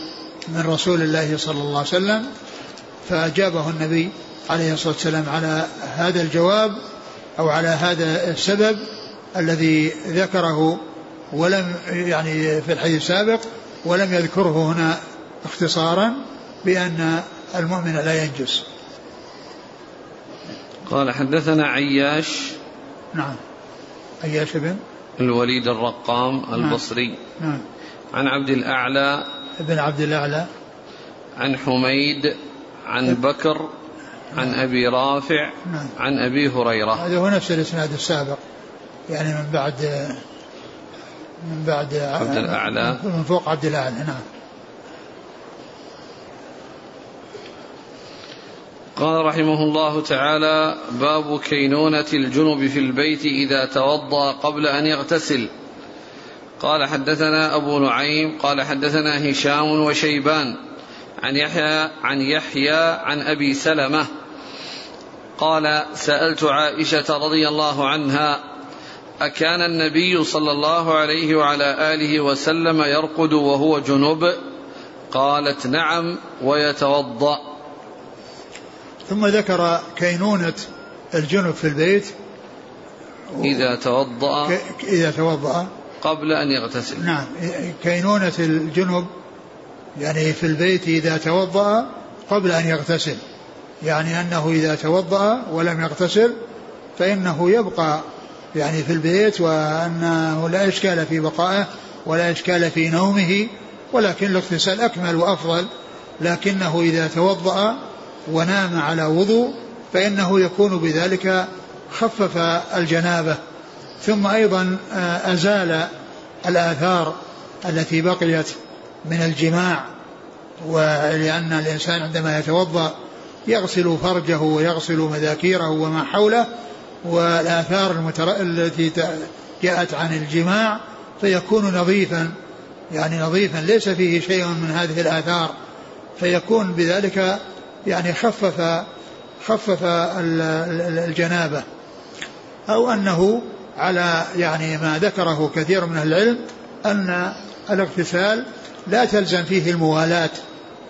من رسول الله صلى الله عليه وسلم. فأجابه النبي عليه الصلاة والسلام على هذا الجواب أو على هذا السبب الذي ذكره ولم يعني في الحديث السابق ولم يذكره هنا اختصارا بأن المؤمن لا ينجس. قال حدثنا عياش. نعم. عياش بن الوليد الرقام نعم. البصري. نعم. عن عبد الأعلى. ابن عبد الأعلى. عن حميد. عن بكر. عن أبي رافع. نعم. عن أبي هريرة. هذا هو نفس الإسناد السابق. يعني من بعد من بعد عبد الأعلى. من فوق عبد الأعلى نعم. قال رحمه الله تعالى باب كينونة الجنب في البيت إذا توضأ قبل أن يغتسل. قال حدثنا أبو نعيم قال حدثنا هشام وشيبان عن يحيى عن يحيى عن أبي سلمة. قال سألت عائشة رضي الله عنها أكان النبي صلى الله عليه وعلى آله وسلم يرقد وهو جنب. قالت نعم ويتوضأ. ثم ذكر كينونة الجنب في البيت. إذا توضأ. إذا توضأ. قبل أن يغتسل. نعم. كينونة الجنب يعني في البيت إذا توضأ قبل أن يغتسل. يعني أنه إذا توضأ ولم يغتسل فإنه يبقى يعني في البيت وأنه لا إشكال في بقائه ولا إشكال في نومه ولكن الاغتسال أكمل وأفضل. لكنه إذا توضأ ونام على وضوء فإنه يكون بذلك خفف الجنابة. ثم أيضا آه، أزال الآثار التي بقيت من الجماع ولأن الإنسان عندما يتوضأ يغسل فرجه ويغسل مذاكيره وما حوله والآثار المتر... التي جاءت عن الجماع فيكون نظيفا. يعني نظيفا ليس فيه شيء من هذه الآثار. فيكون بذلك يعني خفف خفف الجنابة. أو أنه على يعني ما ذكره كثير من العلم أن الاغتسال لا تلزم فيه الموالاة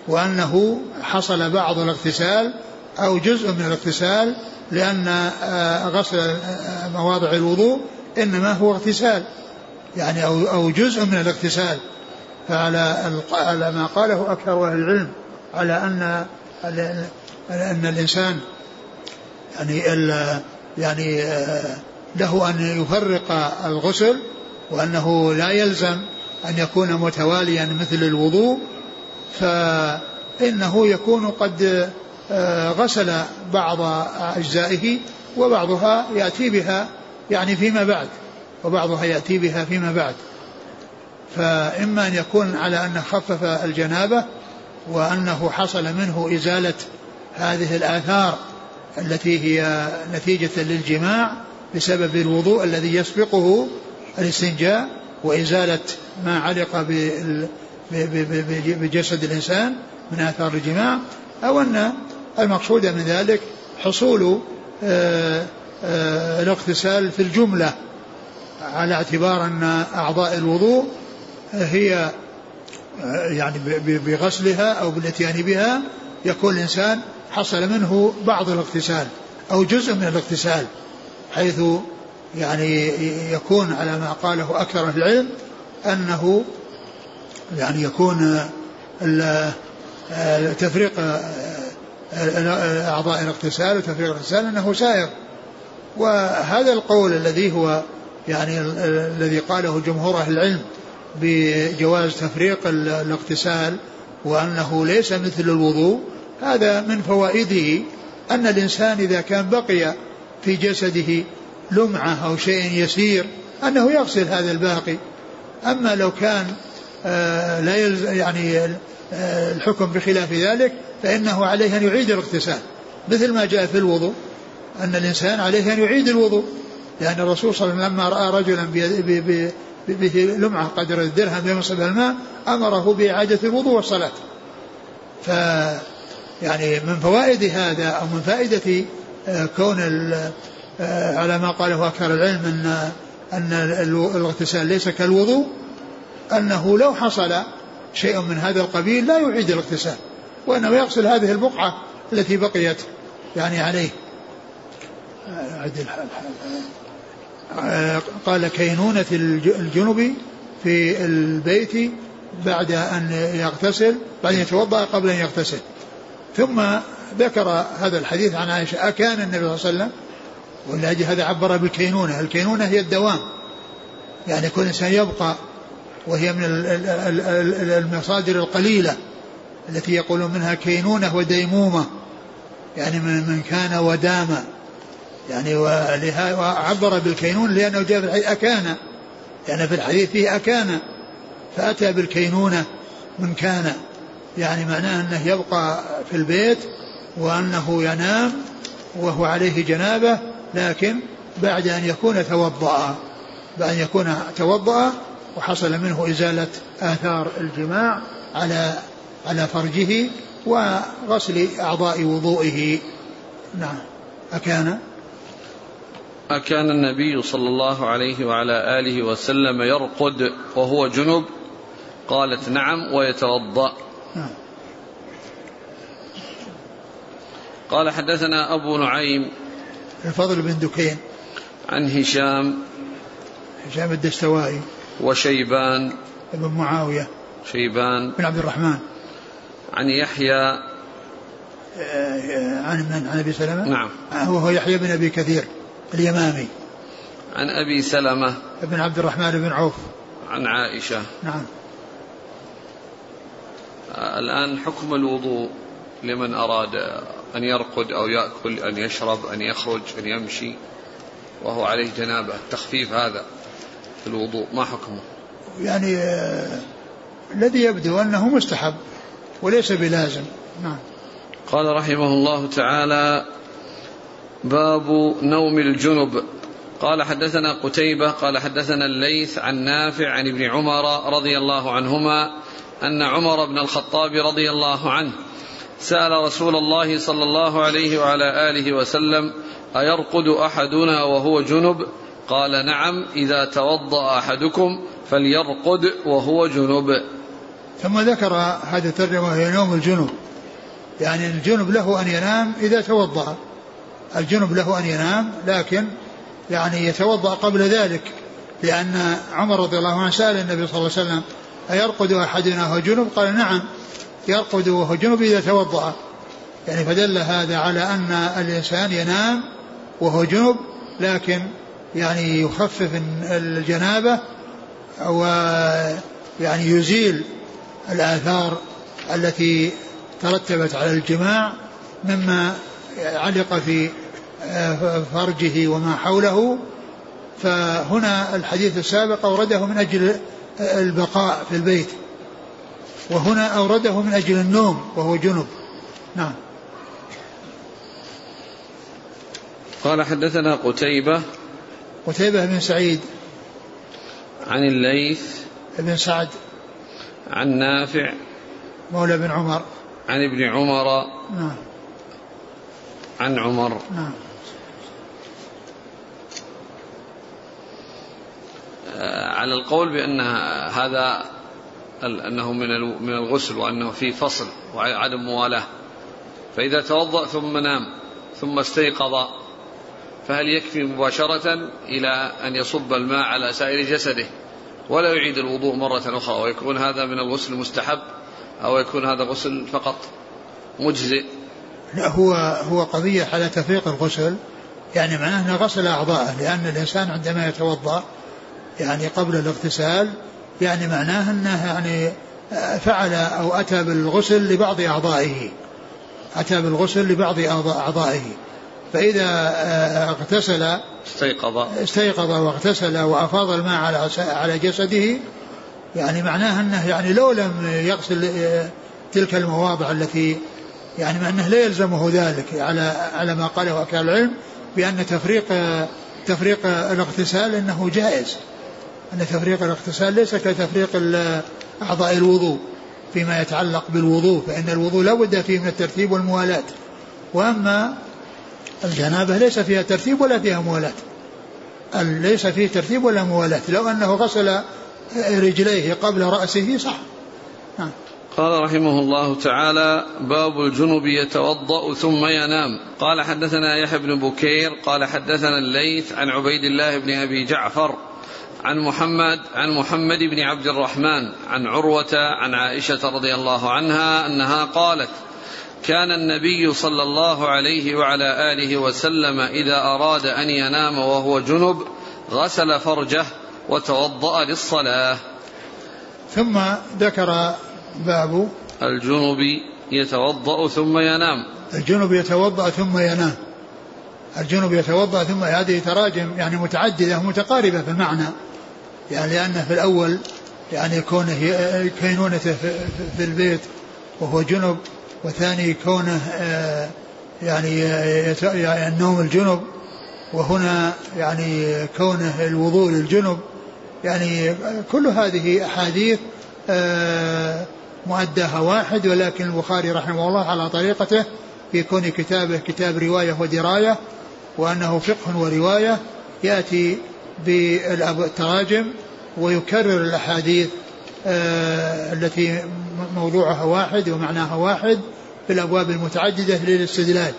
وأنه حصل بعض الاغتسال أو جزء من الاغتسال لأن آه، غسل آه، مواضع الوضوء إنما هو اغتسال يعني أو أو جزء من الاغتسال. فعلى على ما قاله أكثر أهل العلم على أن أن الإنسان يعني يعني آه، له أن يفرق الغسل وأنه لا يلزم أن يكون متواليا مثل الوضوء فإنه يكون قد غسل بعض أجزائه وبعضها يأتي بها يعني فيما بعد وبعضها يأتي بها فيما بعد. فإما أن يكون على أن خفف الجنابة وأنه حصل منه إزالة هذه الآثار التي هي نتيجة للجماع بسبب الوضوء الذي يسبقه الاستنجاء وإزالة ما علق بجسد الإنسان من آثار الجماع أو أن المقصود من ذلك حصول آه، آه، الاغتسال في الجملة على اعتبار أن أعضاء الوضوء هي آه، يعني بغسلها أو بالاتيان بها يكون الإنسان حصل منه بعض الاغتسال أو جزء من الاغتسال حيث يعني يكون على ما قاله أكثر أهل العلم أنه يعني يكون تفريق أعضاء الاغتسال وتفريق الاغتسال أنه سائر وهذا القول الذي هو يعني الذي قاله جمهور أهل العلم بجواز تفريق الاغتسال وأنه ليس مثل الوضوء هذا من فوائده أن الإنسان إذا كان بقي في جسده لمعة أو شيء يسير أنه يغسل هذا الباقي. أما لو كان آه، لا يعني الحكم بخلاف ذلك فإنه عليه أن يعيد الاغتسال. مثل ما جاء في الوضوء أن الإنسان عليه أن يعيد الوضوء لأن الرسول صلى الله عليه وسلم لما رأى رجلا به لمعة قدر الدرهم ينصب الماء أمره بإعادة الوضوء والصلاة. ف يعني من فوائد هذا أو من فائدة آه، كون آه، على ما قاله أكثر العلم أن أن الاغتسال ليس كالوضوء أنه لو حصل شيء من هذا القبيل لا يعيد الاغتسال وإنما يغسل هذه البقعة التي بقيت يعني عليه. قال كينونة الجنب في البيت بعد أن يغتسل بعد أن يتوضأ قبل أن يغتسل. ثم ذكر هذا الحديث عن عائشة أكان النبي صلى الله عليه وسلم ولأجل هذا عبر بالكينونة. الكينونة هي الدوام. يعني كل إنسان يبقى وهي من المصادر القليلة التي يقولون منها كينونة وديمومة يعني من كان ودام يعني وعبر بالكينون لأنه جاء في الحديث أكان. يعني في الحديث فيه أكان. فأتى بالكينونة من كان. يعني معناه أنه يبقى في البيت وأنه ينام وهو عليه جنابة لكن بعد أن يكون توضأ بعد أن يكون توضأ وحصل منه إزالة آثار الجماع على على فرجه وغسل أعضاء وضوئه. نعم. أكان؟ أكان النبي صلى الله عليه وعلى آله وسلم يرقد وهو جنب. قالت نعم ويتوضأ. نعم. قال حدثنا أبو نعيم الفضل بن دكين. عن هشام. هشام الدستوائي. وشيبان بن معاوية شيبان بن عبد الرحمن. عن يحيى عن من؟ عن أبي سلمة؟ نعم. وهو يحيى بن أبي كثير اليمامي. عن أبي سلمة بن عبد الرحمن بن عوف. عن عائشة. نعم. الآن حكم الوضوء لمن أراد أن يرقد أو يأكل أن يشرب أن يخرج أن يمشي وهو عليه جنابة. التخفيف هذا. في الوضوء ما حكمه؟ يعني آه الذي يبدو أنه مستحب وليس بلازم. نعم. قال رحمه الله تعالى باب نوم الجنب. قال حدثنا قتيبة قال حدثنا الليث عن نافع عن ابن عمر رضي الله عنهما أن عمر بن الخطاب رضي الله عنه سأل رسول الله صلى الله عليه وعلى آله وسلم أيرقد أحدنا وهو جنب؟ قال نعم إذا توضأ أحدكم فليرقد وهو جنب. ثم ذكر هذه الترجمة هي نوم الجنب يعني الجنب له أن ينام إذا توضأ. الجنب له أن ينام لكن يعني يتوضأ قبل ذلك لأن عمر رضي الله عنه سأل النبي صلى الله عليه وسلم أيرقد أحدنا وهو جنب قال نعم يرقد وهو جنب إذا توضأ. يعني فدل هذا على أن الإنسان ينام وهو جنب لكن يعني يخفف الجنابة ويعني يزيل الآثار التي ترتبت على الجماع مما علق في آه، فرجه وما حوله. فهنا الحديث السابق أورده من أجل البقاء في البيت وهنا أورده من أجل النوم وهو جنب. نعم. قال حدثنا قتيبة قتيبة بن سعيد. عن الليث. بن سعد. عن نافع. مولى بن عمر. عن ابن عمر. نعم. عن عمر. نعم. آه، على القول بأن هذا أنه من من الغسل وأنه في فصل وعدم موالاة. فإذا توضأ ثم نام ثم استيقظ فهل يكفي مباشرة إلى أن يصب الماء على سائر جسده ولا يعيد الوضوء مرة أخرى ويكون هذا من الغسل المستحب أو يكون هذا غسل فقط مجزئ؟ لا هو هو قضية على تفريق الغسل. يعني معناه أنه غسل أعضاءه لأن الإنسان عندما يتوضأ يعني قبل الاغتسال يعني معناه أنه يعني فعل أو أتى بالغسل لبعض أعضائه. أتى بالغسل لبعض أعضائه. فإذا اغتسل استيقظ. استيقظ واغتسل وأفاض الماء على على جسده يعني معناه أنه يعني لو لم يغسل تلك المواضع التي يعني مع أنه لا يلزمه ذلك على على ما قاله أكل العلم بأن تفريق تفريق الاغتسال أنه جائز. أن تفريق الاغتسال ليس كتفريق أعضاء الوضوء فيما يتعلق بالوضوء فإن الوضوء لا بد فيه من الترتيب والموالاة. وأما الجنابة ليس فيها ترتيب ولا فيها موالاة ليس فيه ترتيب ولا موالاة لو أنه غسل رجليه قبل رأسه صح. نعم. قال رحمه الله تعالى باب الجنب يتوضأ ثم ينام. قال حدثنا يحيى بن بكير قال حدثنا الليث عن عبيد الله بن أبي جعفر عن محمد عن محمد بن عبد الرحمن عن عروة عن عائشة رضي الله عنها أنها قالت كان النبي صلى الله عليه وعلى آله وسلم إذا أراد أن ينام وهو جنب غسل فرجه وتوضأ للصلاة. ثم ذكر باب الجنب يتوضأ ثم ينام. الجنب يتوضأ ثم ينام. الجنب يتوضأ ثم هذه تراجم يعني متعددة متقاربة في المعنى. يعني لأنه في الأول يعني كونه كينونته في البيت وهو جنب وثاني كونه آه، يعني, يعني النوم الجنب وهنا يعني كونه الوضوء للجنب يعني كل هذه أحاديث آه، مؤداها واحد ولكن البخاري رحمه الله على طريقته في كون كتابه كتاب رواية ودراية وأنه فقه ورواية يأتي بالتراجم ويكرر الأحاديث آه، التي موضوعها واحد ومعناها واحد في الأبواب المتعددة للاستدلال.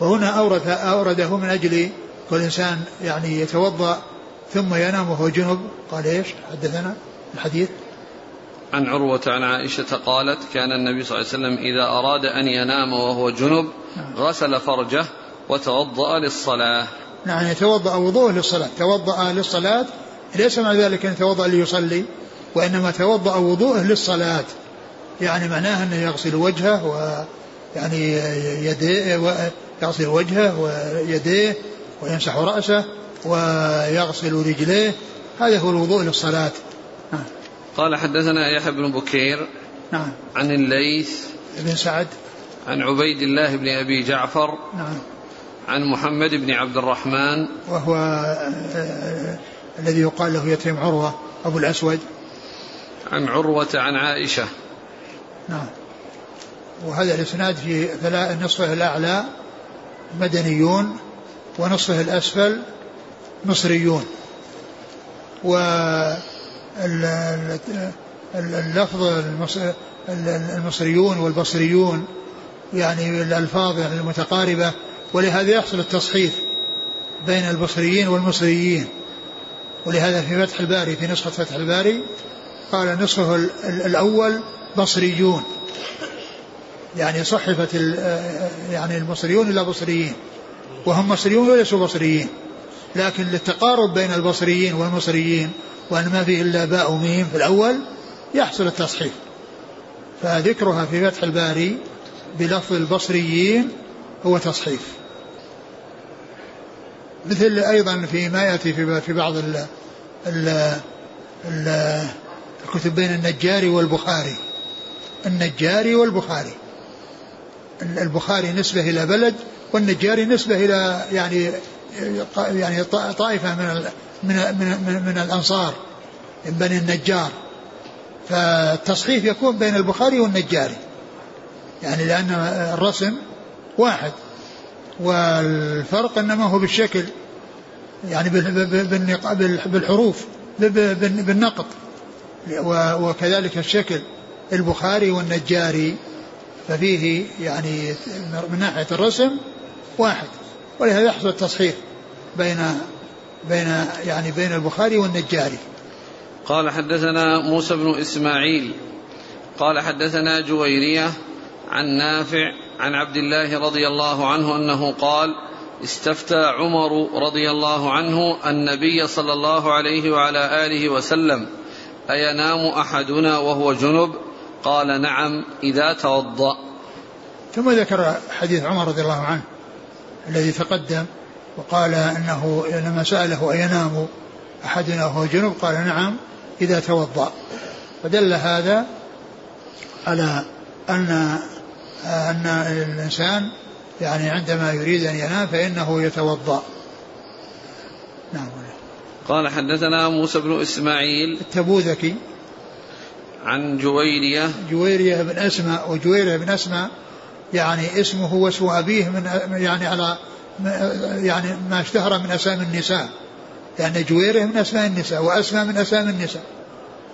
وهنا أورد أورده من أجل كل إنسان يعني يتوضأ ثم ينام وهو جنب. قال إيش؟ حدثنا الحديث. عن عروة عن عائشة قالت كان النبي صلى الله عليه وسلم إذا أراد أن ينام وهو جنب. غسل فرجه وتوضأ للصلاة. نعم يتوضأ وضوءه للصلاة. توضأ للصلاة ليس مع ذلك أن يتوضأ ليصلي. وإنما توضأ وضوءه للصلاة. يعني معناه أنه يغسل وجهه ويعني يديه يغسل وجهه ويديه ويمسح رأسه ويغسل رجليه. هذا هو الوضوء للصلاة. نعم. قال حدثنا يحيى بن بكير نعم. عن الليث بن سعد. عن عبيد الله بن أبي جعفر نعم. عن محمد بن عبد الرحمن وهو آه، الذي يقال له يتيم عروة أبو الأسود. عن عروة عن عائشة. نعم. وهذا الإسناد في نصفه الأعلى مدنيون ونصفه الأسفل مصريون. و اللفظ المصريون والبصريون يعني الألفاظ المتقاربة ولهذا يحصل التصحيف بين البصريين والمصريين. ولهذا في فتح الباري في نسخة فتح الباري قال نصفه الأول بصريون. يعني صحفت يعني المصريون إلى بصريين. وهم مصريون وليسوا بصريين. لكن للتقارب بين البصريين والمصريين وأن ما فيه إلا باء وميم في الأول يحصل التصحيف فذكرها في فتح الباري بلفظ البصريين هو تصحيف. مثل أيضا في ما يأتي في بعض ال ال ال الكتب بين النجاري والبخاري. النجاري والبخاري. البخاري نسبة إلى بلد والنجاري نسبة إلى يعني يعني طائفة من من من, من الأنصار من بني النجار. فالتصحيف يكون بين البخاري والنجاري. يعني لأن الرسم واحد والفرق إنما هو بالشكل يعني بالحروف بالنقط. وكذلك الشكل البخاري والنجاري ففيه يعني من ناحية الرسم واحد ولهذا يحصل التصحيح بين بين يعني بين البخاري والنجاري. قال حدثنا موسى بن إسماعيل قال حدثنا جويرية عن نافع عن عبد الله رضي الله عنه أنه قال استفتى عمر رضي الله عنه النبي صلى الله عليه وعلى آله وسلم أينام أحدنا وهو جنب؟ قال نعم إذا توضأ. ثم ذكر حديث عمر رضي الله عنه الذي تقدم وقال إنه لما سأله أينام أحدنا وهو جنب؟ قال نعم إذا توضأ. فدل هذا على أن أن الإنسان يعني عندما يريد أن ينام فإنه يتوضأ. نعم. قال حدثنا موسى بن إسماعيل التبوذكي. عن جويرية. جويرية بن أسماء وجويرية بن أسماء يعني اسمه واسم أبيه من يعني على يعني ما اشتهر من أسامي النساء. لأن جويرية من أسماء النساء وأسماء من أسامي النساء.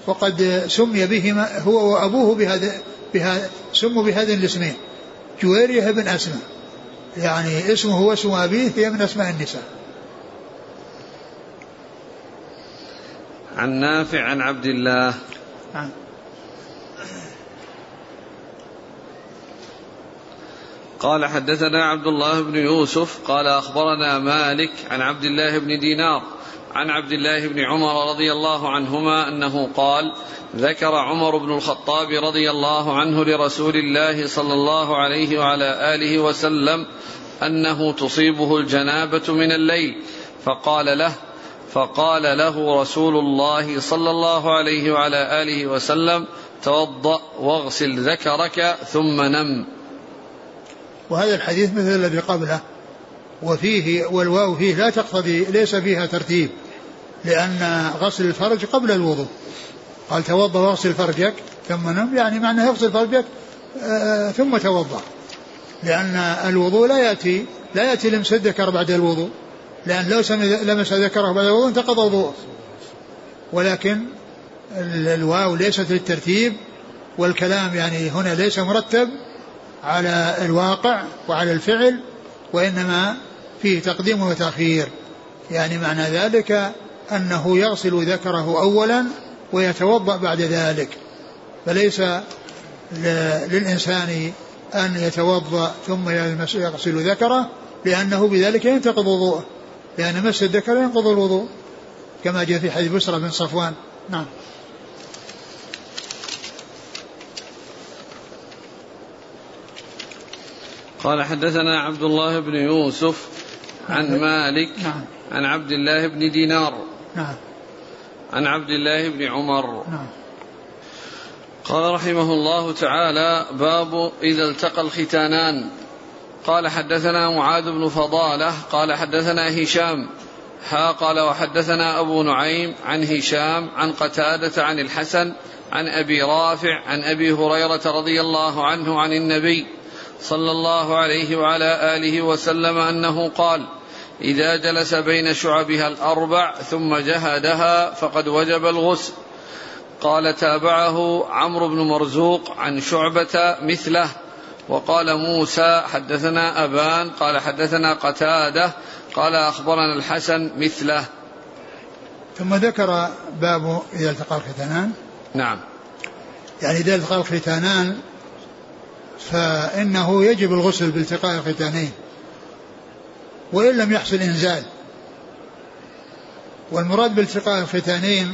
وقد سمي بهما هو وأبوه بهذا بهذا سموا بهذين الاسمين. جويرية بن أسماء. يعني اسمه واسم أبيه هي من أسماء النساء. عن نافع عن عبد الله. نعم. قال حدثنا عبد الله بن يوسف قال أخبرنا مالك عن عبد الله بن دينار عن عبد الله بن عمر رضي الله عنهما أنه قال ذكر عمر بن الخطاب رضي الله عنه لرسول الله صلى الله عليه وعلى آله وسلم أنه تصيبه الجنابة من الليل فقال له فقال له رسول الله صلى الله عليه وعلى آله وسلم توضأ واغسل ذكرك ثم نم. وهذا الحديث مثل الذي قبله وفيه والواو فيه لا تقتضي ليس فيها ترتيب لأن غسل الفرج قبل الوضوء. قال توضأ واغسل فرجك ثم نم يعني معنى اغسل فرجك آه ثم توضأ. لأن الوضوء لا يأتي لا يأتي لمس الذكر بعد الوضوء. لأن لو لمس ذكره بعد الوضوء انتقض وضوءه. ولكن الواو ليست للترتيب والكلام يعني هنا ليس مرتب على الواقع وعلى الفعل وإنما فيه تقديم وتأخير. يعني معنى ذلك أنه يغسل ذكره أولا ويتوضأ بعد ذلك. فليس للإنسان أن يتوضأ ثم يغسل ذكره لأنه بذلك ينتقض وضوءه. لأن مس الذكر ينقض الوضوء كما جاء في حديث بسرى بن صفوان. نعم. قال حدثنا عبد الله بن يوسف عن نعم. مالك نعم. عن عبد الله بن دينار. نعم. عن عبد الله بن عمر. نعم. قال رحمه الله تعالى باب إذا التقى الختانان. قال حدثنا معاذ بن فضالة قال حدثنا هشام. ها قال وحدثنا أبو نعيم عن هشام عن قتادة عن الحسن عن أبي رافع عن أبي هريرة رضي الله عنه عن النبي صلى الله عليه وعلى آله وسلم أنه قال إذا جلس بين شعبها الأربع ثم جهدها فقد وجب الغسل قال تابعه عمرو بن مرزوق عن شعبة مثله. وقال موسى حدثنا أبان قال حدثنا قتادة قال أخبرنا الحسن مثله. ثم ذكر باب إذا التقى الختانان. نعم. يعني إذا التقى الختانان فإنه يجب الغسل بالتقاء الختانين وإن لم يحصل إنزال. والمراد بالتقاء الختانين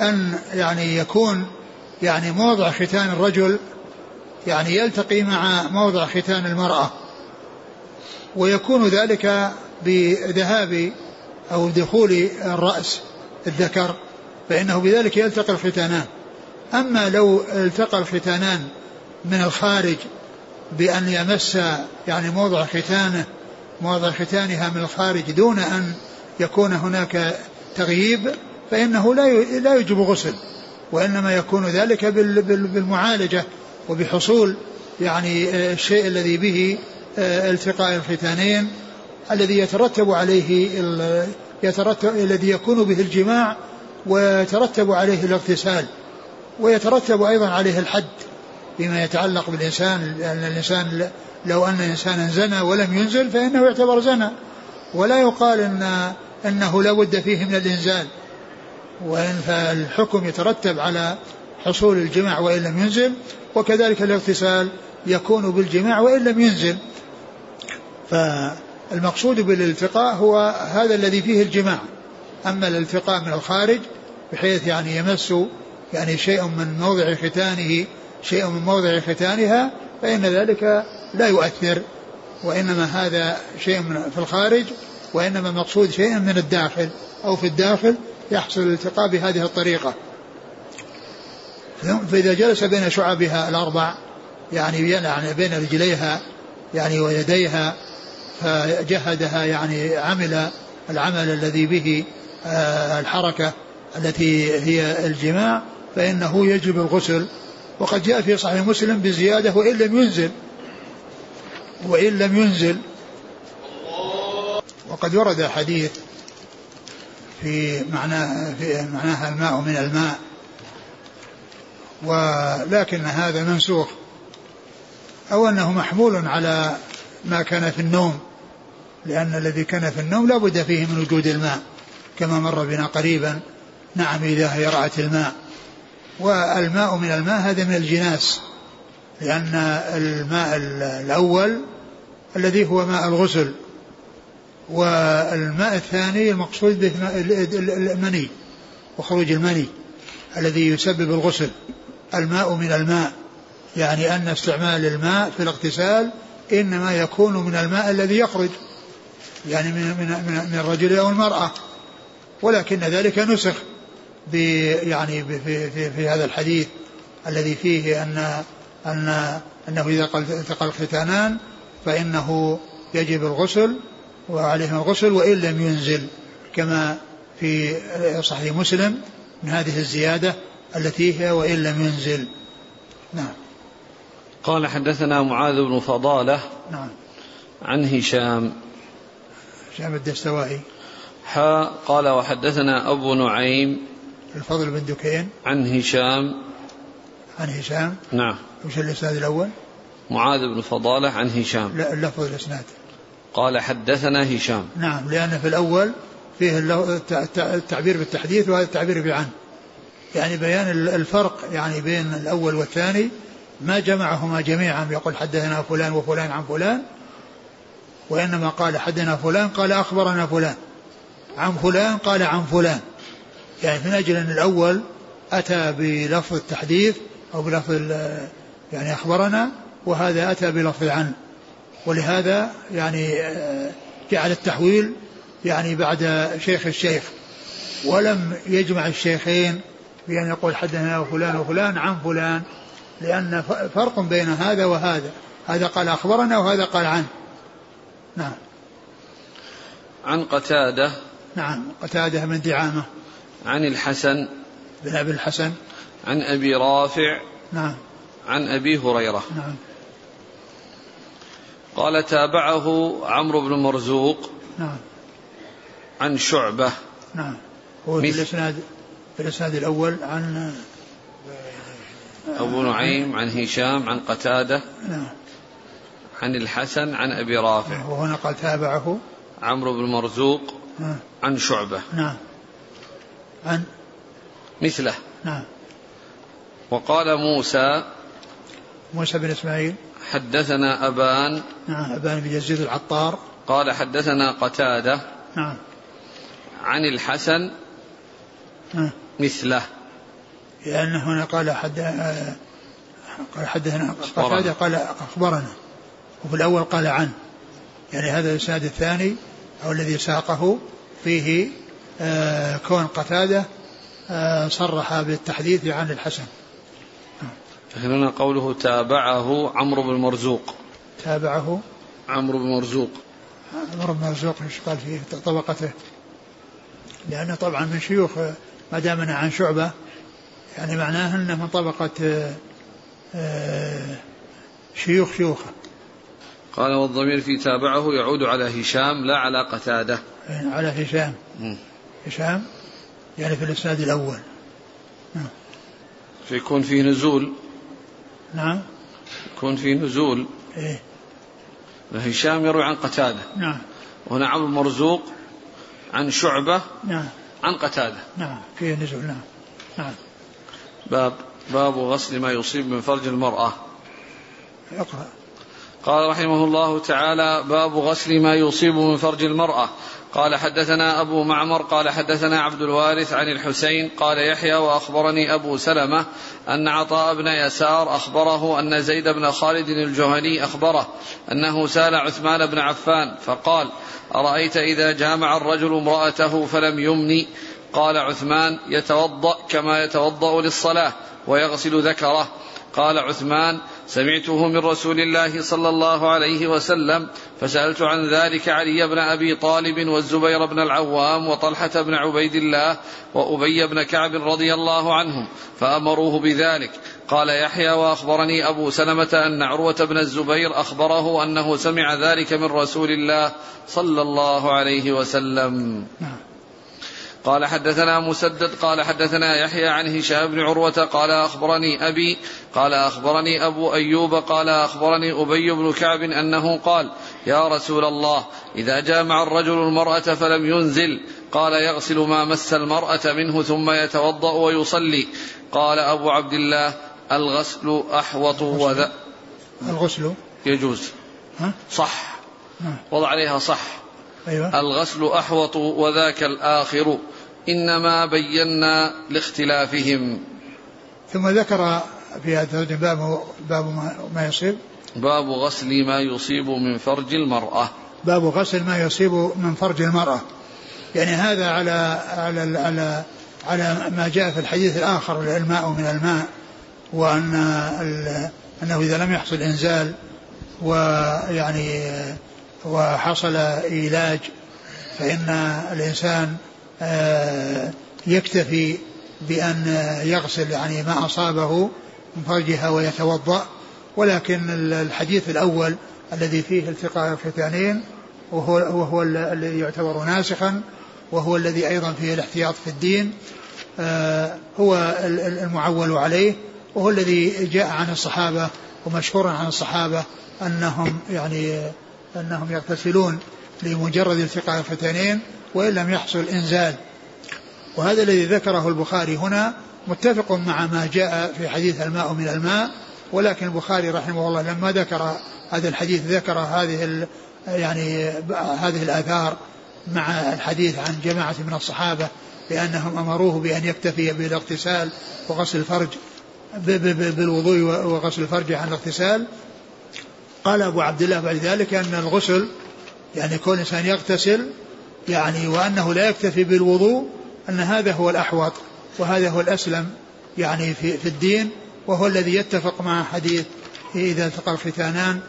أن يعني يكون يعني موضع ختان الرجل يعني يلتقي مع موضع ختان المرأة ويكون ذلك بذهاب أو دخول الرأس الذكر فإنه بذلك يلتقي الختانان. أما لو التقى الختانان من الخارج بأن يمس يعني موضع ختانه موضع ختانها من الخارج دون أن يكون هناك تغييب فإنه لا لا يجب غسل وإنما يكون ذلك بالمعالجة وبحصول يعني آه، الشيء الذي به آه، التقاء الختانين الذي يترتب عليه يترتب الذي يكون به الجماع ويترتب عليه الاغتسال ويترتب أيضا عليه الحد فيما يتعلق بالإنسان لأن الإنسان لو أن انسانا زنى ولم ينزل فإنه يعتبر زنى. ولا يقال إن إنه لا بد فيه من الإنزال. وإن فالحكم يترتب على حصول الجماع وإن لم ينزل وكذلك الاغتسال يكون بالجماع وإن لم ينزل. فالمقصود بالالتقاء هو هذا الذي فيه الجماع. أما الالتقاء من الخارج بحيث يعني يمس يعني شيء من موضع ختانه شيء من موضع ختانها فإن ذلك لا يؤثر. وإنما هذا شيء في الخارج وإنما المقصود شيء من الداخل أو في الداخل يحصل الالتقاء بهذه الطريقة. فإذا جلس بين شعبها الأربع يعني يعني بين رجليها يعني ويديها فجهدها يعني عمل العمل الذي به آه، الحركة التي هي الجماع فإنه يجب الغسل. وقد جاء في صحيح مسلم بزيادة وإن لم ينزل. وإن لم ينزل. وقد ورد حديث في معناه في معناها الماء من الماء. ولكن هذا منسوخ أو أنه محمول على ما كان في النوم لأن الذي كان في النوم لا بد فيه من وجود الماء كما مر بنا قريبا نعم إذا هي رأت الماء. والماء من الماء هذا من الجناس لأن الماء الأول الذي هو ماء الغسل والماء الثاني المقصود به المني وخروج المني الذي يسبب الغسل. الماء من الماء. يعني أن استعمال الماء في الاغتسال إنما يكون من الماء الذي يخرج يعني من من من الرجل أو المرأة. ولكن ذلك نسخ يعني في, في, في هذا الحديث الذي فيه أن أن أنه إذا التقى الختانان فإنه يجب الغسل وعليهم الغسل وإن لم ينزل كما في صحيح مسلم من هذه الزيادة التي هي وإن لم ينزل. نعم. قال حدثنا معاذ بن فضالة نعم. عن هشام. هشام الدستوائي. حا قال وحدثنا أبو نعيم الفضل بن دكين. عن هشام. عن هشام. نعم. وش الإسناد الأول؟ معاذ بن فضالة عن هشام. لا اللفظ الإسناد. قال حدثنا هشام. نعم لأن في الأول فيه التعبير بالتحديث وهذا التعبير بعن يعني بيان الفرق يعني بين الأول والثاني ما جمعهما جميعا. يقول حدثنا فلان وفلان عن فلان وإنما قال حدثنا فلان قال أخبرنا فلان. عن فلان قال عن فلان. يعني من أجل أن الأول أتى بلفظ التحديث أو بلفظ يعني أخبرنا وهذا أتى بلفظ عن ولهذا يعني آه، جعل التحويل يعني بعد شيخ الشيخ. ولم يجمع الشيخين بأن يقول حدثنا فلان وفلان عن فلان لأن فرق بين هذا وهذا. هذا قال أخبرنا وهذا قال عن نعم. عن قتادة. نعم. قتادة من دعامة. عن الحسن. بن أبي الحسن. عن أبي رافع. نعم. عن أبي هريرة. نعم. قال تابعه عمرو بن مرزوق. نعم. عن شعبة. نعم. هو في الإسناد في الإسناد الأول عن أبو نعيم عن هشام عن قتادة نعم. عن الحسن عن أبي رافع. نعم، وهنا قال تابعه. عمرو بن مرزوق نعم. عن شعبة. نعم. عن مثله. نعم. وقال موسى موسى بن إسماعيل. حدثنا أبان. نعم أبان بن يزيد العطار. قال حدثنا قتادة. نعم. عن الحسن. نعم. مثله. لأن هنا قال حد قال حدثنا قتادة قال أخبرنا. وفي الأول قال عن. يعني هذا الإسناد الثاني أو الذي ساقه فيه آه كون قتادة آه صرح بالتحديث عن الحسن. هنا قوله تابعه عمرو بن مرزوق. تابعه عمرو بن مرزوق. عمرو بن مرزوق إيش قال فيه؟ طبقته. لأنه طبعا من شيوخ ما دامنا عن شعبة يعني معناه أنه من طبقة آه، آه، شيوخ شيوخه قال والضمير في تابعه يعود على هشام لا على قتادة. يعني على هشام. هشام يعني في الإسناد الأول. نعم. فيكون فيه نزول. نعم. يكون فيه نزول. إيه. هشام يروي عن قتادة. نعم. وهنا عبد المرزوق عن شعبة. نعم. عن قتادة. نعم فيه نزول نعم نعم. باب باب غسل ما يصيب من فرج المرأة. اقرأ. قال رحمه الله تعالى باب غسل ما يصيب من فرج المرأة. قال حدثنا أبو معمر قال حدثنا عبد الوارث عن الحسين قال يحيى وأخبرني أبو سلمة أن عطاء بن يسار أخبره أن زيد بن خالد الجهني أخبره أنه سأل عثمان بن عفان فقال أرأيت إذا جامع الرجل امرأته فلم يمني قال عثمان يتوضأ كما يتوضأ للصلاة ويغسل ذكره. قال عثمان سمعته من رسول الله صلى الله عليه وسلم فسألت عن ذلك علي بن أبي طالب والزبير بن العوام وطلحة بن عبيد الله وأبي بن كعب رضي الله عنهم فأمروه بذلك قال يحيى وأخبرني أبو سلمة أن عروة بن الزبير أخبره أنه سمع ذلك من رسول الله صلى الله عليه وسلم نعم. قال حدثنا مسدد قال حدثنا يحيى عن هشام بن عروة قال أخبرني أبي قال أخبرني أبو أيوب قال أخبرني أبي بن كعب أنه قال يا رسول الله إذا جامع الرجل المرأة فلم ينزل قال يغسل ما مس المرأة منه ثم يتوضأ ويصلي. قال أبو عبد الله الغسل أحوط وذ الغسل؟ يجوز. ها؟ صح. وضع عليها صح. أيوة. الغسل أحوط وذاك الآخر. إنما بينا لاختلافهم. ثم ذكر في هذا الترجمة باب باب ما- يصيب. باب غسل ما يصيب من فرج المرأة. باب غسل ما يصيب من فرج المرأة. يعني هذا على على على على ما جاء في الحديث الآخر الماء من الماء وأن أنه إذا لم يحصل إنزال ويعني وحصل إيلاج فإن الإنسان آه، يكتفي بأن يغسل يعني ما أصابه من فرجها ويتوضأ ولكن الحديث الأول الذي فيه التقاء الختانين وهو وهو الذي يعتبر ناسخا وهو الذي أيضا فيه الاحتياط في الدين آه، هو المعول عليه وهو الذي جاء عن الصحابة ومشهورا عن الصحابة أنهم يعني أنهم يغتسلون لمجرد التقاء الختانين وإن لم يحصل إنزال. وهذا الذي ذكره البخاري هنا متفق مع ما جاء في حديث الماء من الماء ولكن البخاري رحمه الله لما ذكر هذا الحديث ذكر هذه يعني هذه الآثار مع الحديث عن جماعة من الصحابة بأنهم أمروه بأن يكتفي بالاغتسال وغسل الفرج بالوضوء وغسل الفرج عن الاغتسال. قال أبو عبد الله بعد ذلك أن الغسل يعني كون الإنسان يغتسل يعني وأنه لا يكتفي بالوضوء أن هذا هو الأحوط. وهذا هو الأسلم يعني في, في الدين وهو الذي يتفق مع حديث إذا التقى الختانان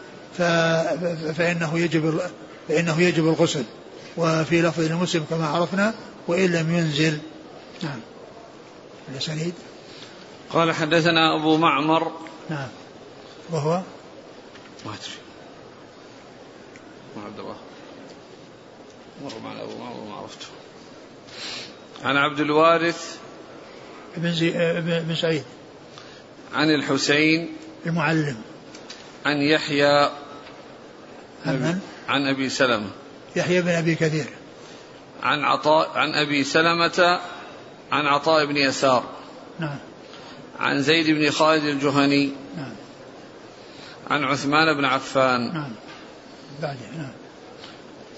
فإنه يجب فإنه يجب الغسل وفي لفظ المسلم كما عرفنا وإن لم ينزل. نعم. الأسانيد قال حدثنا أبو معمر. نعم. وهو؟ ما أدري. ما عبد الله. مر معنا أبو معمر ما عرفته. عن عبد الوارث ابن زي بن سعيد. عن الحسين. المعلم. عن يحيى. عن من؟ عن أبي سلمة. يحيى بن أبي كثير. عن عطاء عن أبي سلمة. عن عطاء بن يسار. نعم. عن زيد بن خالد الجهني. نعم. عن عثمان بن عفان. نعم. بعده نعم.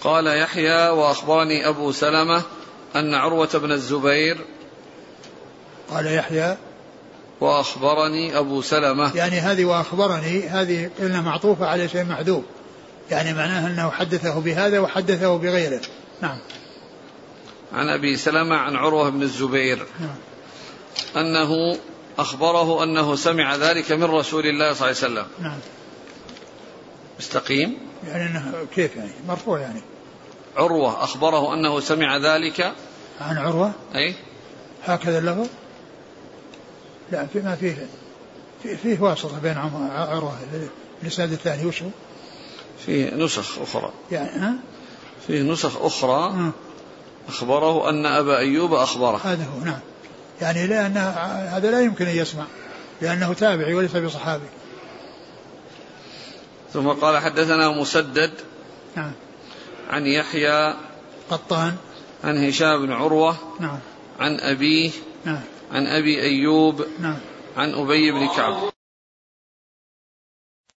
قال يحيى وأخبرني أبو سلمة أن عروة بن الزبير قال يحيى. وأخبرني أبو سلمة. يعني هذه وأخبرني هذه قلنا معطوفة على شيء محذوف. يعني معناها أنه حدثه بهذا وحدثه بغيره. نعم. عن أبي سلمة عن عروة بن الزبير. نعم. أنه أخبره أنه سمع ذلك من رسول الله صلى الله عليه وسلم. نعم. مستقيم؟ يعني أنه كيف يعني؟ مرفوع يعني. عروة أخبره أنه سمع ذلك. عن عروة؟ أي؟ هكذا اللفظ؟ لا في ما فيه في فيه واسطة بين عروة الإسناد الثاني وش هو؟ فيه نسخ أخرى. يعني ها؟ فيه نسخ أخرى آه. أخبره أن أبا أيوب أخبره. هذا هو نعم. يعني لأن هذا لا يمكن أن يسمع لأنه تابعي وليس بصحابي. ثم قال حدثنا مسدد نعم. عن يحيى قطان. عن هشام بن عروة نعم. عن أبيه نعم. عن أبي أيوب نعم. عن أبي بن كعب.